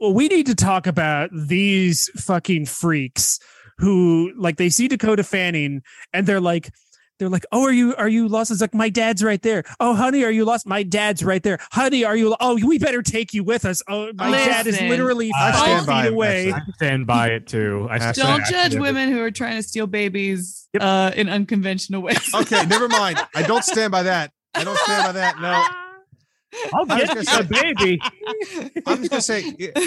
well, we need to talk about these fucking freaks who like they see Dakota Fanning and they're like they're like, "Oh, are you are you lost?" It's like, "My dad's right there." "Oh, honey, are you lost?" "My dad's right there." "Honey, are you Oh, we better take you with us." "Oh, my dad is literally I five stand by feet him, away." actually. I stand by it too. I Don't stand- don't judge women who are trying to steal babies Yep. uh, in unconventional ways. Okay, never mind. I don't stand by that. I don't stand by that. No, I'll was get gonna you say- a baby. I'm just gonna say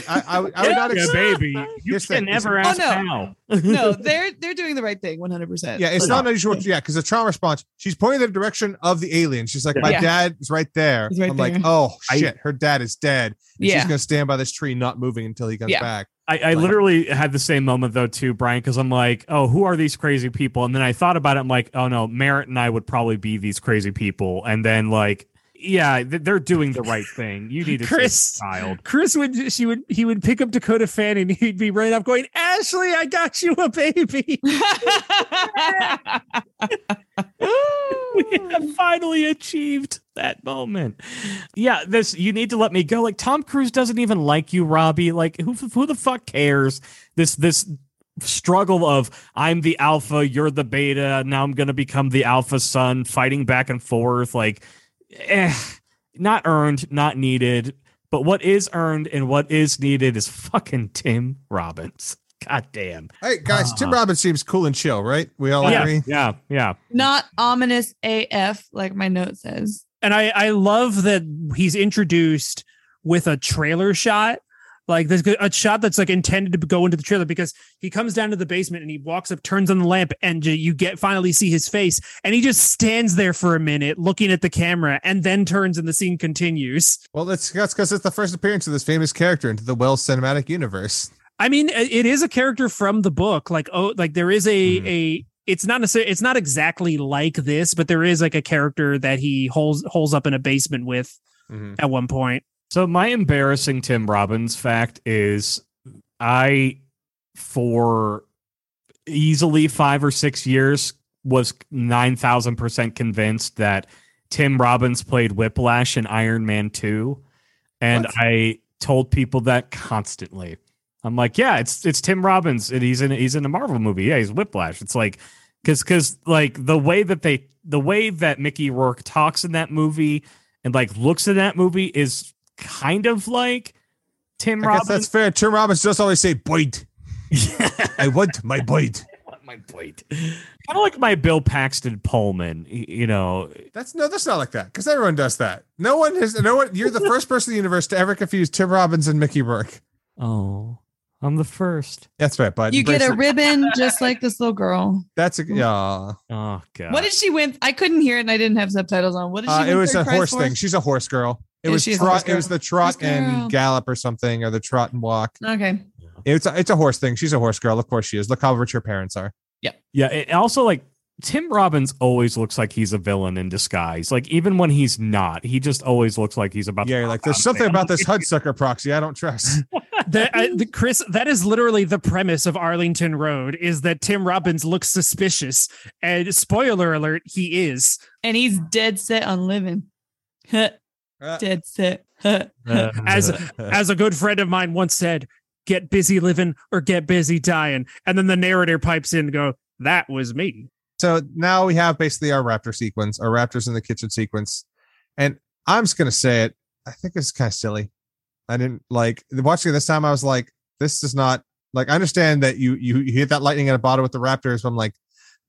I, I, I would not. Get a baby. You Here's the can thing, never oh, ask Oh, no. how. no, they're they're doing the right thing, one hundred percent. yeah, it's not unusual. Yeah, because the trauma response. She's pointing the direction of the alien. She's like, my Yeah. dad is right there. Right I'm like, there. oh I- shit, her dad is dead. And She's gonna stand by this tree, not moving until he comes Yeah. back. I, I Like- literally had the same moment though too, Brian, because I'm like, oh, who are these crazy people? And then I thought about it. I'm like, oh no, Merritt and I would probably be these crazy people. And then like, yeah, they're doing the right thing. You need to Chris. Chris, child. Chris would she would he would pick up Dakota Fanning. He'd be right up going, "Ashley, I got you a baby." we have finally achieved that moment. Yeah, this you need to let me go. Like Tom Cruise doesn't even like you, Robbie. Like who who the fuck cares? This this struggle of I'm the alpha, you're the beta. Now I'm gonna become the alpha son, fighting back and forth. Like, eh, not earned, not needed. But what is earned and what is needed is fucking Tim Robbins. God damn. Hey guys, Tim Uh-huh. Robbins seems cool and chill, right? We all yeah, agree. yeah, yeah. not ominous AF like my note says. and I I love that he's introduced with a trailer shot. Like there's a shot that's like intended to go into the trailer because he comes down to the basement and he walks up, turns on the lamp, and you- get finally see his face, and he just stands there for a minute looking at the camera, and then turns and the scene continues. Well, that's that's because it's the first appearance of this famous character into the Wells cinematic universe. I mean, it is a character from the book. Like oh, like there is a Mhm. a. It's not necessarily. It's not exactly like this, but there is like a character that he holds holds up in a basement with Mhm. at one point. So my embarrassing Tim Robbins fact is I for easily 5 or 6 years was 9000% convinced that Tim Robbins played Whiplash in Iron Man 2 and What? I told people that constantly. I'm like, yeah, it's it's Tim Robbins and he's in he's in a Marvel movie. Yeah, he's Whiplash. It's like cuz cuz like the way that they the way that Mickey Rourke talks in that movie and like looks in that movie is kind of like Tim I guess that's fair. Tim Robbins does always say "Boyd." I want my Boyd. my point. Kind of like my Bill Paxton Pullman, you know. That's no, that's not like that because everyone does that. No one has. No one. You're the first person in the universe to ever confuse Tim Robbins and Mickey Rourke. Oh, I'm the first. That's right, bud. You get a it. ribbon just like this little girl. That's a yeah. Oh god. What did she win? I couldn't hear it and I didn't have subtitles on. What did she Uh, win it was a horse for? thing. She's a horse girl. It was she is a horse trot. It was the trot and gallop or something, or the trot and walk. Okay. It's a, it's a horse thing. She's a horse girl. Of course she is. Look how rich her parents are. Yeah, it also like Tim Robbins always looks like he's a villain in disguise. Like even when he's not, he just always looks like he's about. Yeah, to you're like there's something about this Hudsucker proxy I don't trust. that I, uh, the, Chris, that is literally the premise of Arlington Road is that Tim Robbins looks suspicious, and spoiler alert, he is. And he's dead set on living. Uh, dead set. Uh, As as a good friend of mine once said, "Get busy living or get busy dying." And then the narrator pipes in and go, "That was me." so now we have basically our raptor sequence, our raptors in the kitchen sequence, and I'm just gonna say it. I think it's kind of silly. I didn't like watching it this time. I was like, this is not like I understand that you you, you hit that lightning at a bottle with the raptors. But I'm like,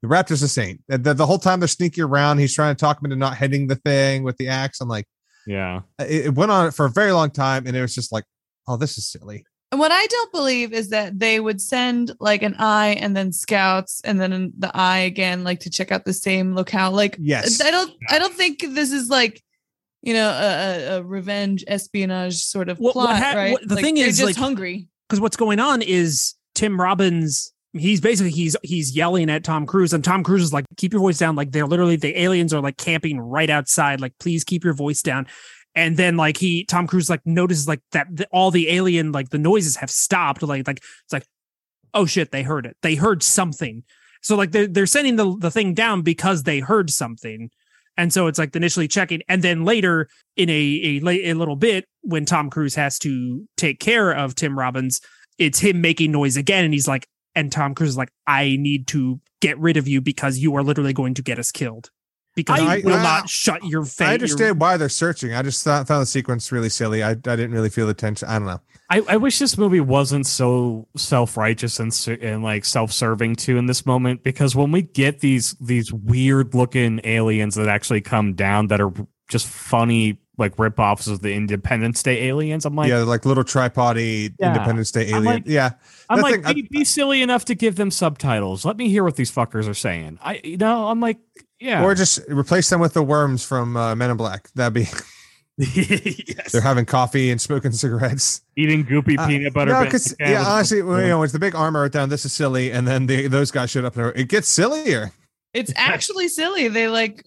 The Raptor's a saint. The, the, the whole time they're sneaking around, he's trying to talk him into not hitting the thing with the axe. I'm like, Yeah. it, it went on for a very long time, and it was just like, oh, this is silly. And what I don't believe is that they would send like an eye and then scouts and then the eye again, like to check out the same locale. Like, Yes. I don't, I don't think this is like, you know, a, a- a revenge espionage sort of What- what plot, right? what- the Like, thing they're is, just like- hungry. because what's going on is Tim Robbins. He's basically he's he's yelling at Tom Cruise, and Tom Cruise is like, "Keep your voice down!" Like they're literally the aliens are like camping right outside. Like, please keep your voice down. And then like he Tom Cruise like notices like that the, all the alien like the noises have stopped. Like like it's like, oh shit, they heard it. They heard something. So like they're they're sending the the thing down because they heard something. And so it's like initially checking, and then later in a a, a little bit when Tom Cruise has to take care of Tim Robbins, it's him making noise again, and he's like, and Tom Cruise is like, I need to get rid of you because you are literally going to get us killed because I- you will I- not shut your face. I understand why they're searching. I just thought, found the sequence really silly. I, I didn't really feel the tension. I don't know. I, I wish this movie wasn't so self-righteous and and like self-serving too in this moment because when we get these these weird looking aliens that actually come down that are just funny like rip-offs of the Independence Day aliens, I'm like, yeah, like little tripody Yeah. Independence Day I'm alien. like- yeah, I'm like, thing- I- be, be silly enough to give them subtitles. Let me hear what these fuckers are saying. I, you know, I'm like, yeah, or just replace them with the worms from uh, Men in Black. That'd be. yes. They're having coffee and smoking cigarettes. eating goopy Uh, peanut butter. No, because yeah, honestly, well, you know, it's the big armor down. This is silly, and then the, those guys showed up there. It gets sillier. It's actually silly. They like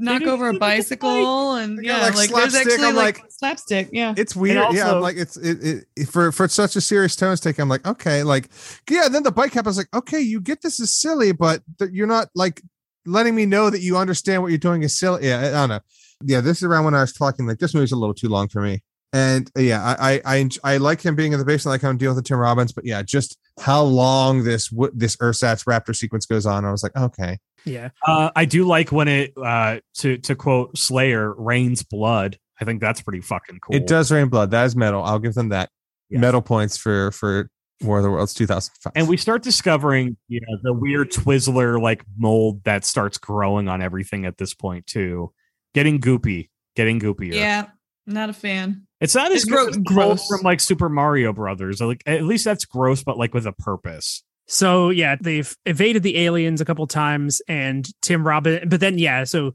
knock over a bicycle and They yeah, got, like, like, there's slapstick. actually I'm like, like- slapstick. Yeah. It's weird. yeah, I'm like it's it, it for for such a serious tone take. I'm like okay, like yeah. Then the bike cap. I was like okay, you get this is silly, but th- you're not like letting me know that you understand what you're doing is silly. Yeah, I, I don't know. Yeah, this is around when I was talking like this movie's a little too long for me. And uh, yeah, I I I, I like him being in the basement. I like how I'm dealing with Tim Robbins, but yeah, just how long this w- this Ursat's Raptor sequence goes on. I was like, okay, Yeah. Uh, I do like when it uh, to to quote Slayer rains blood. I think that's pretty fucking cool. it does rain blood. That is metal. I'll give them that. Yeah. Metal points for for War of the Worlds 2005. and we start discovering you know the weird Twizzler like mold that starts growing on everything at this point too. Getting goopy, getting goopier. Yeah. Not a fan. it's not as It's gross, gro- as the mold gross. from like Super Mario Brothers. Like at least that's gross, but like with a purpose. So yeah, they've evaded the aliens a couple times, and Tim Robbins. But then yeah, so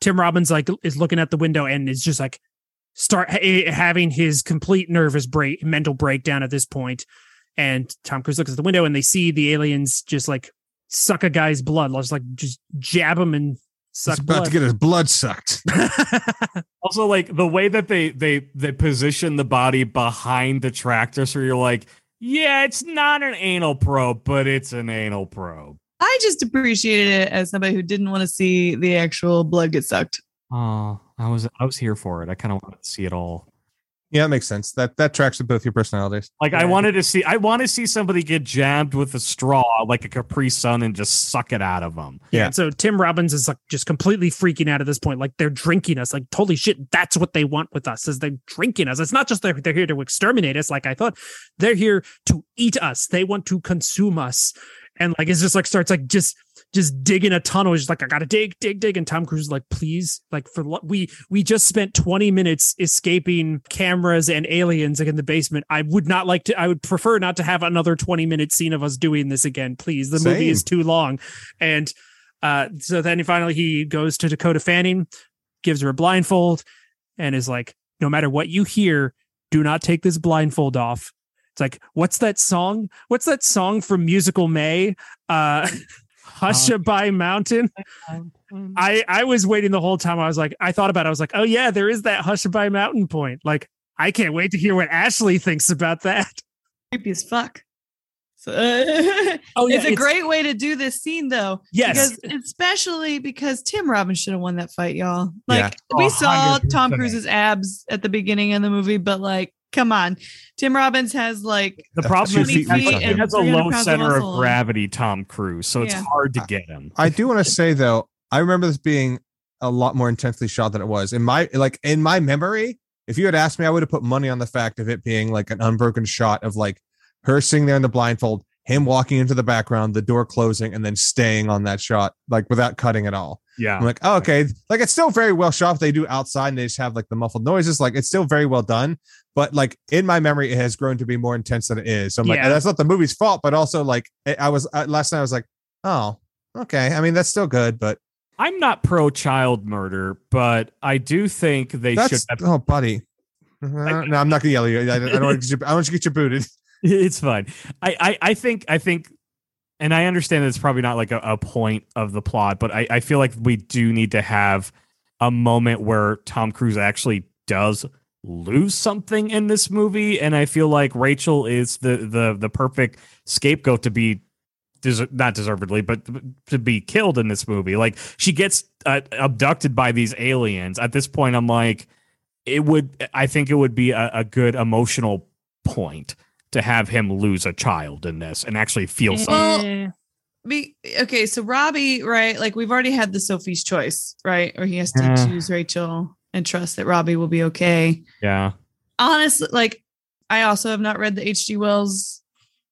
Tim Robbins like is looking at the window and is just like start ha- eh, having his complete nervous break, mental breakdown at this point. And Tom Cruise looks at the window and they see the aliens just like suck a guy's blood, just like just jab him and suck He's about blood. to get his blood sucked. Also, like the way that they they they position the body behind the tractor, so you're like, yeah, it's not an anal probe, but it's an anal probe. I just appreciated it as somebody who didn't want to see the actual blood get sucked. Oh, I was I was here for it. I kind of wanted to see it all. Yeah, that makes sense. That that tracks with both your personalities. Like I wanted to see, I want to see somebody get jabbed with a straw, like a Capri Sun, and just suck it out of them. Yeah. Yeah. and So Tim Robbins is like just completely freaking out at this point. Like they're drinking us. Like holy shit, that's what they want with us. Is they're drinking us. It's not just they're they're here to exterminate us. Like I thought, they're here to eat us. They want to consume us. And like it's just like starts like just just digging a tunnel. He's just like I gotta dig, dig, dig. And Tom Cruise is like, please, like for lo- we we just spent twenty minutes escaping cameras and aliens like in the basement. I would not like to. I would prefer not to have another twenty minute scene of us doing this again. Please, the movie is too long. And uh, so then finally he goes to Dakota Fanning, gives her a blindfold, and is like, no matter what you hear, do not take this blindfold off. It's like, what's that song? What's that song from Musical May? Uh Hushabye Mountain. I I was waiting the whole time. I was like, I thought about it. I was like, oh yeah, there is that Hushabye Mountain point. Like, I can't wait to hear what Ashley thinks about that. Creepy as fuck. So, Oh it's a great way to do this scene though. Yes. Because especially because Tim Robbins should have won that fight, y'all. Yeah. Like we oh, saw Tom Cruise's abs at the beginning of the movie, but like, come on. Tim Robbins has like The problem Two is he feet has, he has a low pounds of center of gravity, Tom Cruise, so it's hard to get him. I do want to say though, I remember this being a lot more intensely shot than it was. In my like in my memory, if you had asked me, I would have put money on the fact of it being like an unbroken shot of like her sitting there in the blindfold, him walking into the background, the door closing, and then staying on that shot, like without cutting at all. Yeah. I'm like, oh, okay. Like it's still very well shot. They do outside and they just have like the muffled noises. Like it's still very well done. But like in my memory, it has grown to be more intense than it is. So I'm like, Yeah. that's not the movie's fault, but also like I was uh, last night. I was like, oh, okay. I mean, that's still good, but I'm not pro child murder, but I do think they should have oh, buddy. Uh, no, I'm not gonna yell at you. I, I don't. Want you, I don't want you to get you booted. It's fine. I, I, I think I think and I understand that it's probably not like a, a point of the plot, but I, I feel like we do need to have a moment where Tom Cruise actually does lose something in this movie. And I feel like Rachel is the the the perfect scapegoat to be not deservedly, but to be killed in this movie. Like she gets uh, abducted by these aliens. At this point, I'm like, it would. I think it would be a, a good emotional point to have him lose a child in this and actually feel mm-hmm. something. Well, Be, okay, so Robbie, right? Like we've already had the Sophie's choice, right? Or he has to Yeah. choose Rachel and trust that Robbie will be okay. Yeah. Honestly, like I also have not read the H.G. Wells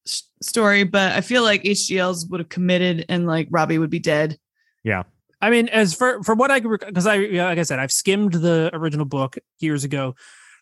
s- story, but I feel like H.G. Wells would have committed and like Robbie would be dead. Yeah. I mean, as for for what I because I like I said, I've skimmed the original book years ago.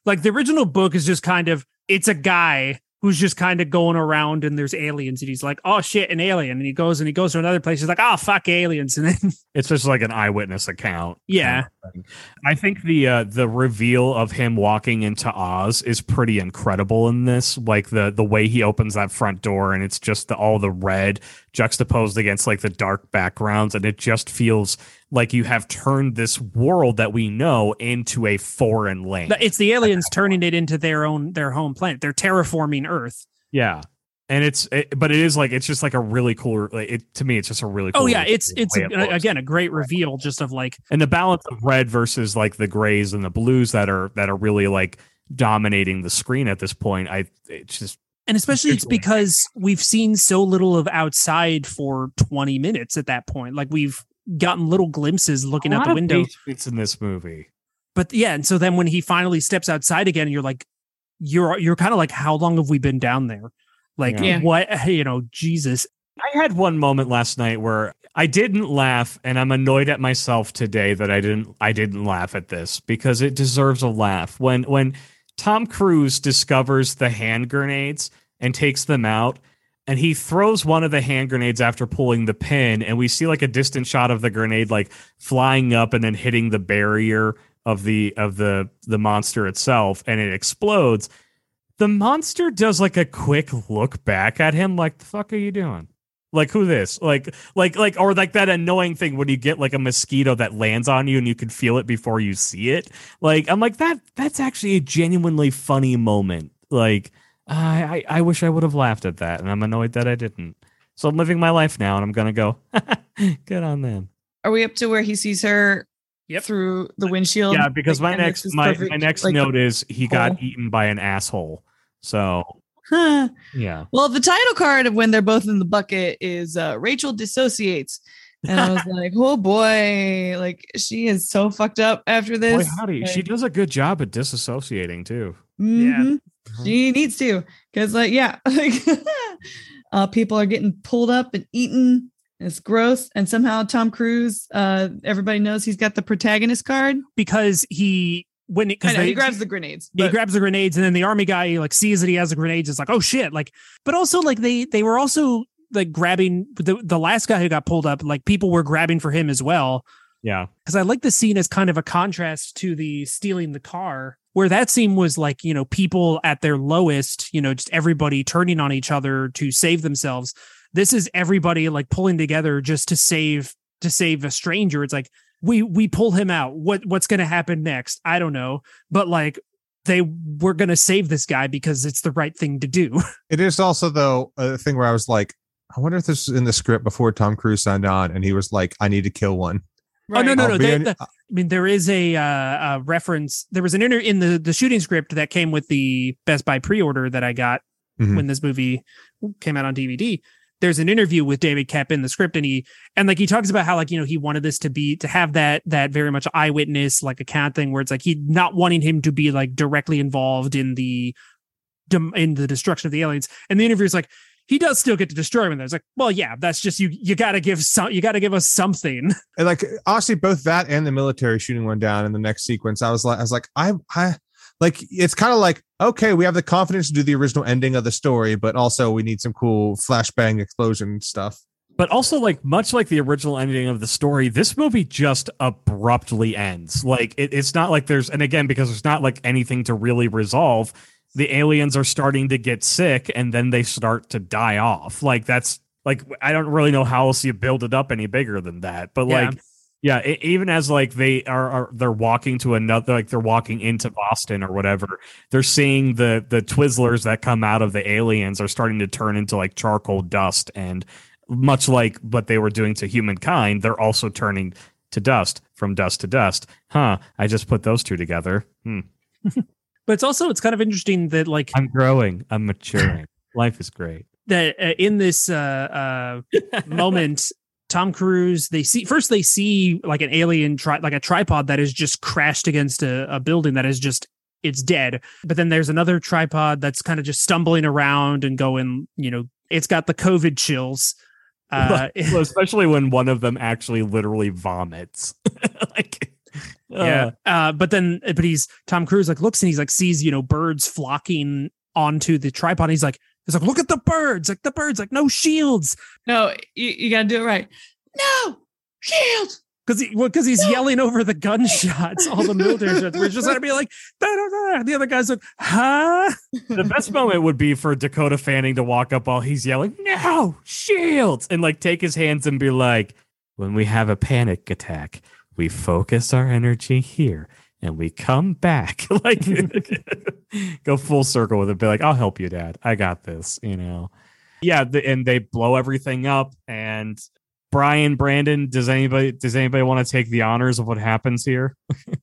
Like the original book is just kind of it's a guy who's just kind of going around and there's aliens and he's like, oh shit, an alien, and he goes and he goes to another place. He's like, oh fuck aliens, and then It's just like an eyewitness account. Yeah. kind of. I think the uh the reveal of him walking into Oz is pretty incredible in this. Like the the way he opens that front door and it's just the, all the red juxtaposed against like the dark backgrounds and it just feels like you have turned this world that we know into a foreign land. it's the aliens turning it into their own their home planet. They're terraforming Earth. Yeah. And it's, it, but it is like, it's just like a really cool, like, it, to me, it's just a really oh, cool. Oh yeah, it's it's a, it again a great reveal just of like and the balance of red versus like the grays and the blues that are, that are really like dominating the screen at this point. I, it's just, And especially it's because we've seen so little of outside for 20 minutes at that point. Like we've gotten little glimpses looking out the window. It's in this movie. But yeah, and so then when he finally steps outside again, you're like, you're you're kind of like, how long have we been down there? Like Yeah. what you know, Jesus. I had one moment last night where I didn't laugh, and I'm annoyed at myself today that I didn't I didn't laugh at this because it deserves a laugh. When when Tom Cruise discovers the hand grenades and takes them out, and he throws one of the hand grenades after pulling the pin, and we see like a distant shot of the grenade like flying up and then hitting the barrier of the of the the monster itself, and it explodes. The monster does like a quick look back at him, like the fuck are you doing? Like who this? Like like like or like that annoying thing when you get like a mosquito that lands on you and you can feel it before you see it. Like I'm like that that's actually a genuinely funny moment. Like I I, I wish I would have laughed at that and I'm annoyed that I didn't. So I'm living my life now and I'm gonna go good on them. Are we up to where he sees her Yep. through the windshield? Yeah, because Like, my next my, perfect, my next like, note is he got eaten by an asshole. So Huh. yeah. Well, the title card of when they're both in the bucket is uh, Rachel dissociates. And I was like, oh boy, like she is so fucked up after Boy, this. howdy. She does a good job at disassociating too. mhm. She needs to. Cause like, yeah, like uh people are getting pulled up and eaten. It's gross. And somehow Tom Cruise, uh, everybody knows he's got the protagonist card. Because he when I know, they he grabs the grenades. he but- grabs the grenades and then the army guy like sees that he has the grenades it's like oh shit like but also like they they were also like grabbing the the last guy who got pulled up like people were grabbing for him as well Yeah. because I like the scene as kind of a contrast to the stealing the car, where that scene was like, you know, people at their lowest, you know, just everybody turning on each other to save themselves. This is everybody like pulling together just to save to save a stranger. It's like we we pull him out. What what's gonna happen next? I don't know. But like they were gonna save this guy because it's the right thing to do. It is also though a thing where I was like, I wonder if this is in the script before Tom Cruise signed on, and he was like, I need to kill one. Oh no, no, I'll no. They, an- the- I mean, there is a, uh, a reference. There was an inter in the the shooting script that came with the Best Buy pre-order that I got Mhm. when this movie came out on DVD. There's an interview with David Koepp in the script, and he and like he talks about how like you know he wanted this to be to have that that very much eyewitness like account thing where it's like he not wanting him to be like directly involved in the in the destruction of the aliens. And the interview is like he does still get to destroy him. And it's like, well, yeah, that's just you. You got to give some. You got to give us something. And like honestly, both that and the military shooting one down in the next sequence, I was like, I was like, I, I, like it's kind of like okay, we have the confidence to do the original ending of the story, but also we need some cool flashbang explosion stuff. But also, like much like the original ending of the story, this movie just abruptly ends. Like it, it's not like there's, and again, because there's not like anything to really resolve. The aliens are starting to get sick, and then they start to die off. Like that's like I don't really know how else you build it up any bigger than that. But Yeah. like, yeah, e- even as like they are, are they're walking to another, like they're walking into Boston or whatever, they're seeing the the Twizzlers that come out of the aliens are starting to turn into like charcoal dust and much like what they were doing to humankind, they're also turning to dust from dust to dust. Huh. I just put those two together. Hmm. But it's also it's kind of interesting that like I'm growing. I'm maturing. Life is great. that uh, in this uh, uh, moment, Tom Cruise they see first they see like an alien tri- like a tripod that is just crashed against a, a building that is just it's dead. But then there's another tripod that's kind of just stumbling around and going, you know, it's got the COVID chills. Uh, well, especially when one of them actually literally vomits. like, yeah. uh, Uh, but then, but he's Tom Cruise like looks and he's like sees you know birds flocking onto the tripod. He's like, he's like, look at the birds, like the birds, like no shields, No, you, you got to do it right. No, shields. because he because he's yelling over the gunshots. All the military shots. We're just gonna be like, da, da, da. the other guy's like, huh? the best moment would be for Dakota Fanning to walk up while he's yelling, "No shields!" and like take his hands and be like, "When we have a panic attack, we focus our energy here." And we come back, like go full circle with it. Be like, "I'll help you, Dad. I got this." You know, yeah. The, and they blow everything up. And Brian, Brandon, does anybody does anybody want to take the honors of what happens here?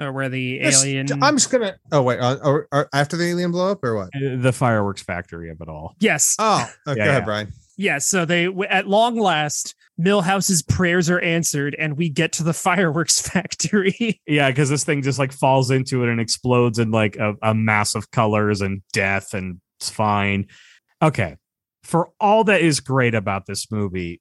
Or where the Just- alien? I'm just gonna. Oh wait, uh, or, or after the alien blow up or what? Uh, The fireworks factory of it all. yes, Oh, uh, go ahead, yeah. Brian. Yes. So they at long last, Milhouse's prayers are answered, and we get to the fireworks factory. Yeah, because this thing just like falls into it and explodes in like a, a mass of colors and death, and it's fine. Okay. For all that is great about this movie,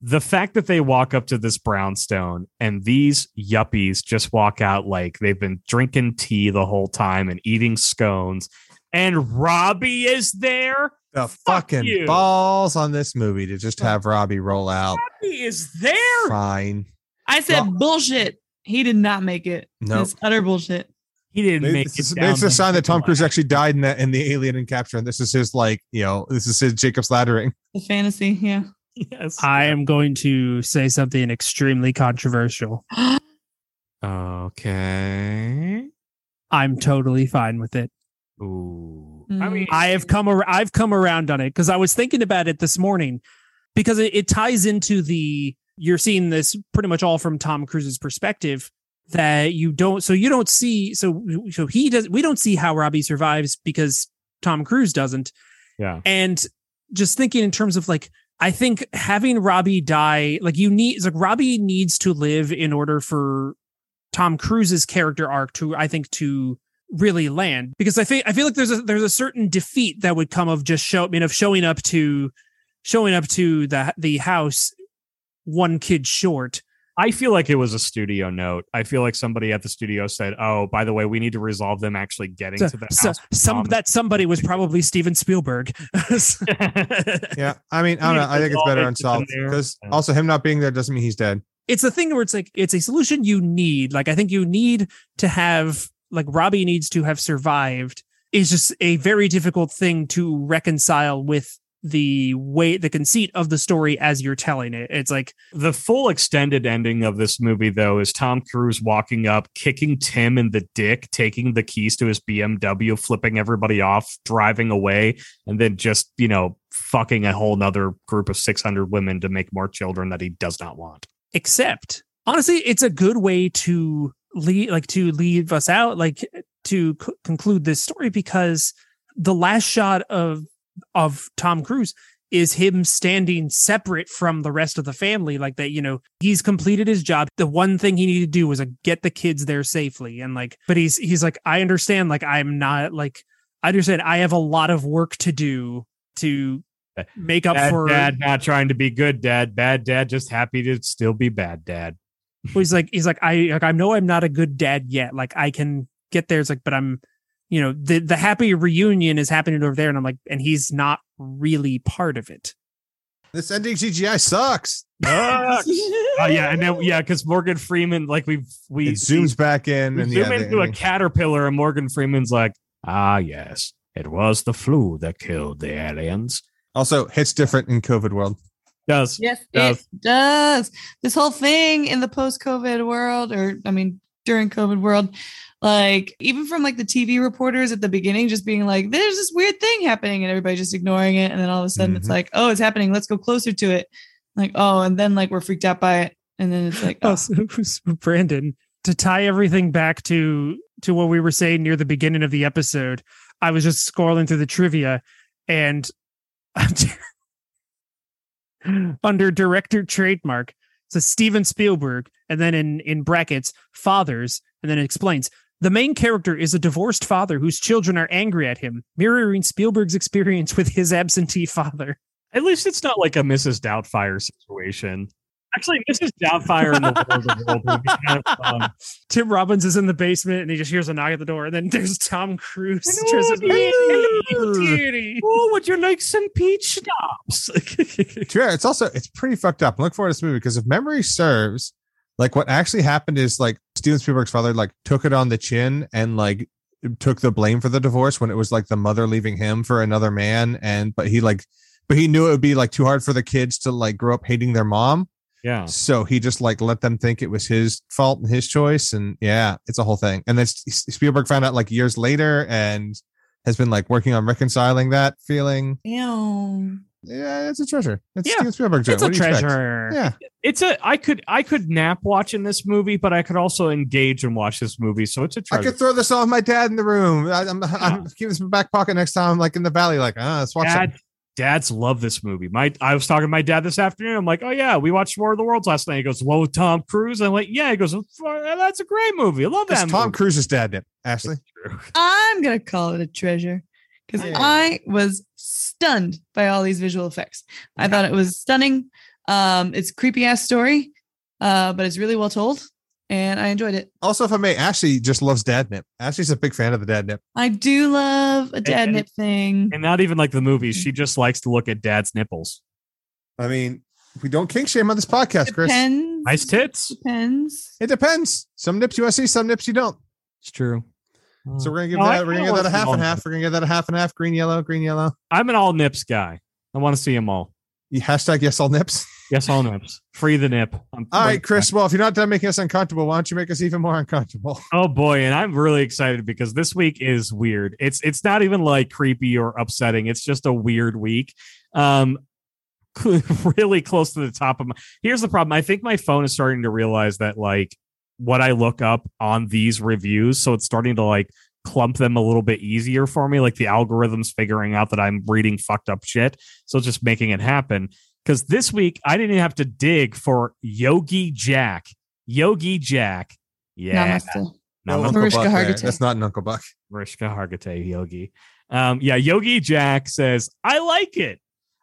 the fact that they walk up to this brownstone and these yuppies just walk out like they've been drinking tea the whole time and eating scones, and Robbie is there. The Fuck fucking you. balls on this movie to just have Robbie roll out. Robbie is there. Fine. I said Well- bullshit. He did not make it. Nope. It's utter bullshit. He didn't make it's, it. it's down a the sign that Tom Cruise actually died in that in the alien encapture, and this is his like, you know, this is his Jacob's laddering. The fantasy, yeah. Yes. I am going to say something extremely controversial. Okay. I'm totally fine with it. Ooh. I Mm. mean, I have come ar- I've come around on it because I was thinking about it this morning because it, it ties into the you're seeing this pretty much all from Tom Cruise's perspective that you don't so you don't see so so he does we don't see how Robbie survives because Tom Cruise doesn't yeah. and just thinking in terms of like I think having Robbie die like you need it's like Robbie needs to live in order for Tom Cruise's character arc to I think to really land because I feel I feel like there's a there's a certain defeat that would come of just show I mean of showing up to showing up to the the house one kid short I feel like it was a studio note. I feel like somebody at the studio said, "Oh, by the way, we need to resolve them actually getting so, to the so- house." some Um, that somebody was probably Steven Spielberg Yeah, I mean, I don't know. I think it's better unsolved because Yeah. also him not being there doesn't mean he's dead. it's a thing where it's like it's a solution you need. Like I think you need to have like Robbie needs to have survived is just a very difficult thing to reconcile with the way the conceit of the story as you're telling it. It's like the full extended ending of this movie, though, is Tom Cruise walking up, kicking Tim in the dick, taking the keys to his BMW, flipping everybody off, driving away, and then just you know fucking a whole nother group of six hundred women to make more children that he does not want. except honestly it's a good way to lead like to leave us out like to c- conclude this story because the last shot of of Tom Cruise is him standing separate from the rest of the family like that you know he's completed his job the one thing he needed to do was like, get the kids there safely and like but he's he's like I understand like I'm not like I understand I have a lot of work to do to eh, make up Bad for dad not trying to be good dad. Bad dad just happy to still be bad dad. Well, he's like he's like I like I know I'm not a good dad yet. Like I can get there. It's like, but I'm, you know, the the happy reunion is happening over there, and I'm like, and he's not really part of it. This ending CGI sucks. oh yeah, and then yeah, because Morgan Freeman, like we've we It zooms back in and zoom yeah, the into a caterpillar, and Morgan Freeman's like, ah yes, it was the flu that killed the aliens. also hits different in COVID world. Does Yes, Does. it does. This whole thing in the post-COVID world, or I mean, during COVID world, like even from like the TV reporters at the beginning, just being like, "There's this weird thing happening," and everybody just ignoring it, and then all of a sudden it's Mhm. like, "Oh, it's happening. Let's go closer to it." Like, oh, and then like we're freaked out by it, and then it's like, Oh, oh, so, so Brandon, to tie everything back to to what we were saying near the beginning of the episode, I was just scrolling through the trivia, and under director trademark, so Steven Spielberg, and then in in brackets, fathers, and then it explains. The main character is a divorced father whose children are angry at him, mirroring Spielberg's experience with his absentee father. at least it's not like a Mrs. Doubtfire situation. Actually, Mrs. Doubtfire in the world of world would be kind of fun. Tim Robbins is in the basement and he just hears a knock at the door, and then there's Tom Cruise. Hello, Just- dearie. Hello, dearie. Oh, would you like some peach schnapps? To it's also it's pretty fucked up. I Look forward to this movie because if memory serves, like what actually happened is like Steven Spielberg's father like took it on the chin and like took the blame for the divorce when it was like the mother leaving him for another man and but he like but he knew it would be like too hard for the kids to like grow up hating their mom yeah. so he just like let them think it was his fault and his choice and yeah it's a whole thing and then Spielberg found out like years later and has been like working on reconciling that feeling ew. yeah it's a treasure it's Yeah, Steven Spielberg joint. It's a What do you expect? treasure. yeah It's a I could I could nap watching this movie, but I could also engage and watch this movie. So it's a I treasure. could throw this on with my dad in the room. I, I'm, I'm keeping this in my back pocket next time I'm like in the valley, like, ah, let's watch Dad, it. Dads love this movie. My I was talking to my dad this afternoon. I'm like, oh yeah, we watched War of the Worlds last night. He goes, well, with Tom Cruise. I'm like, yeah. He goes, that's a great movie. I love It's that. Tom. Cruise's dad, Nip. Ashley. I'm gonna call it a treasure because Yeah. I was stunned by all these visual effects. I thought it was stunning. Um, it's creepy ass story, uh, but it's really well told, and I enjoyed it. Also, if I may, Ashley just loves dad nip. Ashley's a big fan of the dad nip. I do love a dad and- nip thing. And not even like the movies. She just likes to look at dad's nipples. I mean, we don't kink shame on this podcast, Chris. Depends. Nice tits. Depends. It depends. Some nips you want to see, some nips you don't. It's true. Mm. So we're gonna give No, that. We're gonna give that a half and of half. We're gonna give that a half and half. Green, yellow, green, yellow. I'm an all nips guy. I want to see them all. You hashtag yes all nips. Yes, all nips. Free the nip. I'm- All right, Chris. Well, if you're not done making us uncomfortable, why don't you make us even more uncomfortable? Oh boy, and I'm really excited because this week is weird. It's it's not even like creepy or upsetting. It's just a weird week. Um really close to the top of my Here's the problem. I think my phone is starting to realize that like what I look up on these reviews, so it's starting to like clump them a little bit easier for me like the algorithms figuring out that I'm reading fucked up shit. So it's just making it happen cuz this week I didn't even have to dig for Yogi Jack. Yogi Jack. Yeah. Namaste. Namaste. Uncle Mariska Buck. Hargitay. That's not an Uncle Buck. Mariska Hargitay Yogi. Um, yeah, Yogi Jack says, I like it.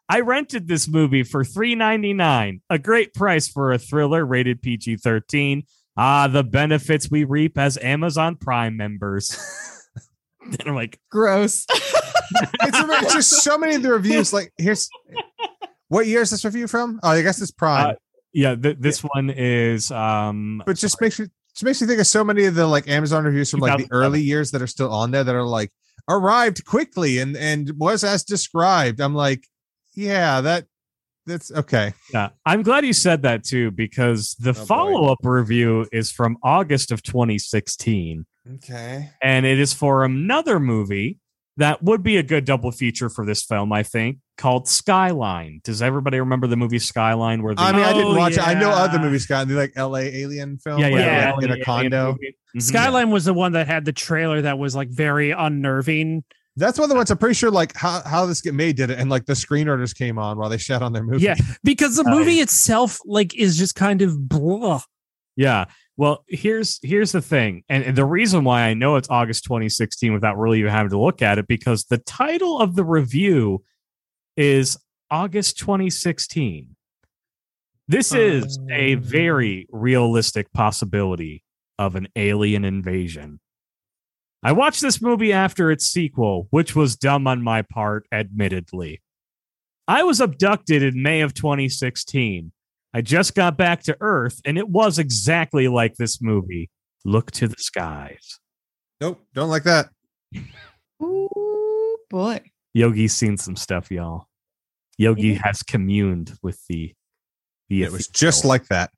I rented this movie for $3.99, a great price for a thriller rated PG 13. Ah, the benefits we reap as Amazon Prime members. and I'm like, Gross. it's, it's just so many of the reviews. Like, here's what year is this review from? Oh, I guess it's Prime. Uh, yeah, th- this one is um but just makes me just makes me think of so many of the like Amazon reviews from like the early years that are still on there that are like arrived quickly and and was as described. I'm like, yeah, that that's okay. Yeah, I'm glad you said that too because the Oh, follow up review is from August of 2016. Okay. and it is for another movie that would be a good double feature for this film, I think, called Skyline. Does everybody remember the movie Skyline? Where the I mean, I didn't Oh, watch it. I know other movies, Scott. The like L.A. alien film. yeah, yeah, where yeah, in a condo. movie. Mhm. Skyline was the one that had the trailer that was like very unnerving. That's one of the ones I'm pretty sure like how, how this get made did it, and like the screenwriters came on while they shot on their movie. Yeah, because the movie itself like is just kind of blah. Yeah. Well, here's here's the thing, and, and the reason why I know it's August 2016 without really even having to look at it because the title of the review is August 2016. This is a Um. very realistic possibility of an alien invasion. I watched this movie after its sequel, which was dumb on my part, admittedly. I was abducted in May of 2016. I just got back to Earth, and it was exactly like this movie. Look to the skies. Nope, don't like that. Ooh, boy. Yogi's seen some stuff, y'all. Yogi Yeah. has communed with the the It was just ethereal. like that.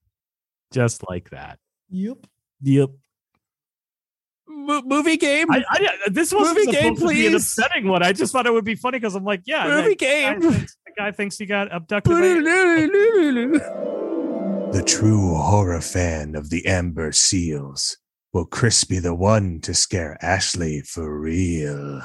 just like that. Yep. Yep. Mo- movie game. I, I, this wasn't Movie supposed game, to be an please. upsetting one. I just thought it would be funny because I'm like, yeah, movie that guy game. thinks, the guy thinks he got abducted. The true horror fan of the Amber Seals. Will Chris be the one to scare Ashley for real?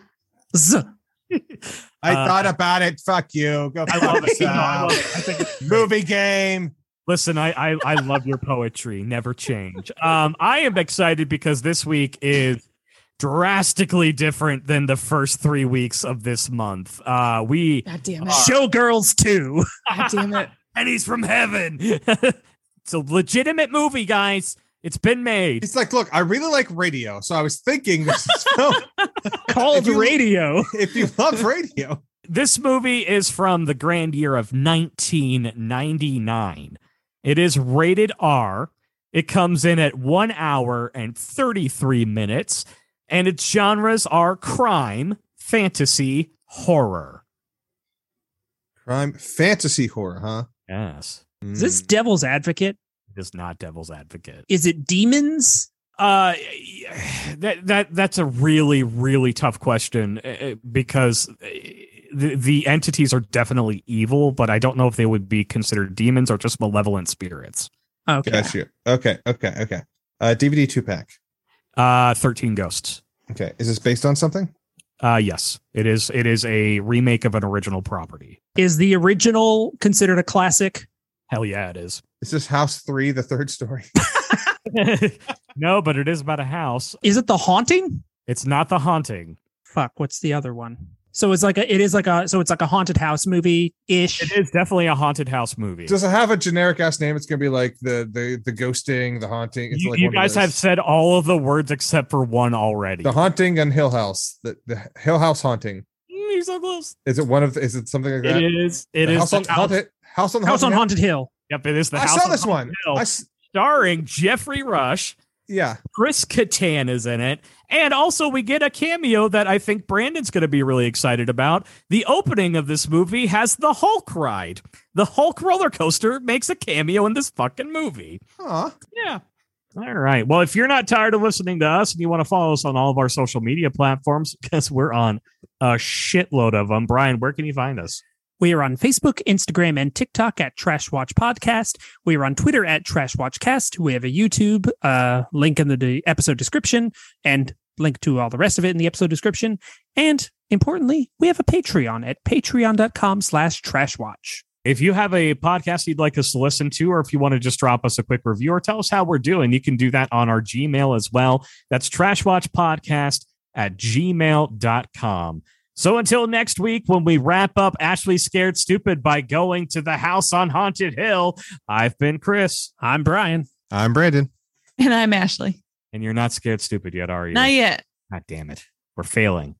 Z- I Uh, thought about it. Fuck you. Go I love it. No, I love it. I think Movie game. Listen, I, I I love your poetry. Never change. Um, I am excited because this week is drastically different than the first three weeks of this month. Uh, we God damn it. Showgirls too. God damn it. and he's from heaven. it's a legitimate movie, guys. It's been made. It's like, look, I really like radio, so I was thinking this is film. Called If you- Radio. if you love radio, This movie is from the grand year of 1999. It is rated R. It comes in at one hour and 33 minutes, and its genres are crime, fantasy, horror. crime, fantasy horror, huh? Yes, Is this Mm. Devil's Advocate? It is not Devil's Advocate. Is it demons? Uh, that that that's a really really tough question uh, because uh, the the entities are definitely evil, but I don't know if they would be considered demons or just malevolent spirits. Okay. Got you. Okay, okay, okay. Uh, DVD two pack. Uh, thirteen ghosts. Okay, is this based on something? Uh, yes, it is. It is a remake of an original property. Is the original considered a classic? Hell yeah, it is. Is this House Three, the third story? no, but it is about a house. Is it The Haunting? It's not the haunting. Fuck, what's the other one? So it's like a it is like a so it's like a haunted house movie ish. It is definitely a haunted house movie. Does it have a generic ass name? It's gonna be like the the the ghosting, the haunting. It's you like you guys have said all of the words except for one already. the haunting and Hill House. The the Hill House haunting. Mm, You're so close. Is it one of? The, is it something like that? It is. It The is house on house- haunted. House on the House on haunted. Haunted Hill. Yep, it is the I house. saw this one. Hill, I s- starring Geoffrey Rush. yeah. Chris Kattan is in it. And also, we get a cameo that I think Brandon's going to be really excited about. The opening of this movie has the Hulk ride. The Hulk roller coaster makes a cameo in this fucking movie. Aw. Yeah. All right. Well, if you're not tired of listening to us and you want to follow us on all of our social media platforms, because we're on a shitload of them, Brian, where can you find us? We are on Facebook, Instagram, and TikTok at Trash Watch Podcast. We are on Twitter at Trash Watch Cast. We have a YouTube uh, link in the de- episode description and link to all the rest of it in the episode description. And importantly, we have a Patreon at patreon.com slash trashwatch. If you have a podcast you'd like us to listen to, or if you want to just drop us a quick review or tell us how we're doing, you can do that on our Gmail as well. That's trashwatchpodcast at gmail.com. So until next week, when we wrap up Ashley Scared Stupid by going to the house on Haunted Hill, I've been Chris, I'm Brian. I'm Brandon. And I'm Ashley. and you're not scared stupid yet, are you? Not yet. God damn it. We're failing.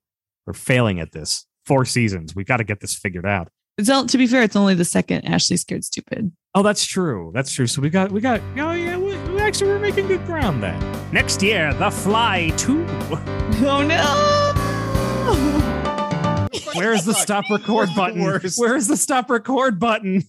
We're failing at this. Four seasons. We've got to get this figured out. It's all, to be fair, it's only the second Ashley Scared Stupid. Oh, that's true. That's true. So we got, we got, oh, yeah, we, we actually, we're making good ground then. Next year, The Fly 2. Oh no! Where's the stop record button? Where's the stop record button?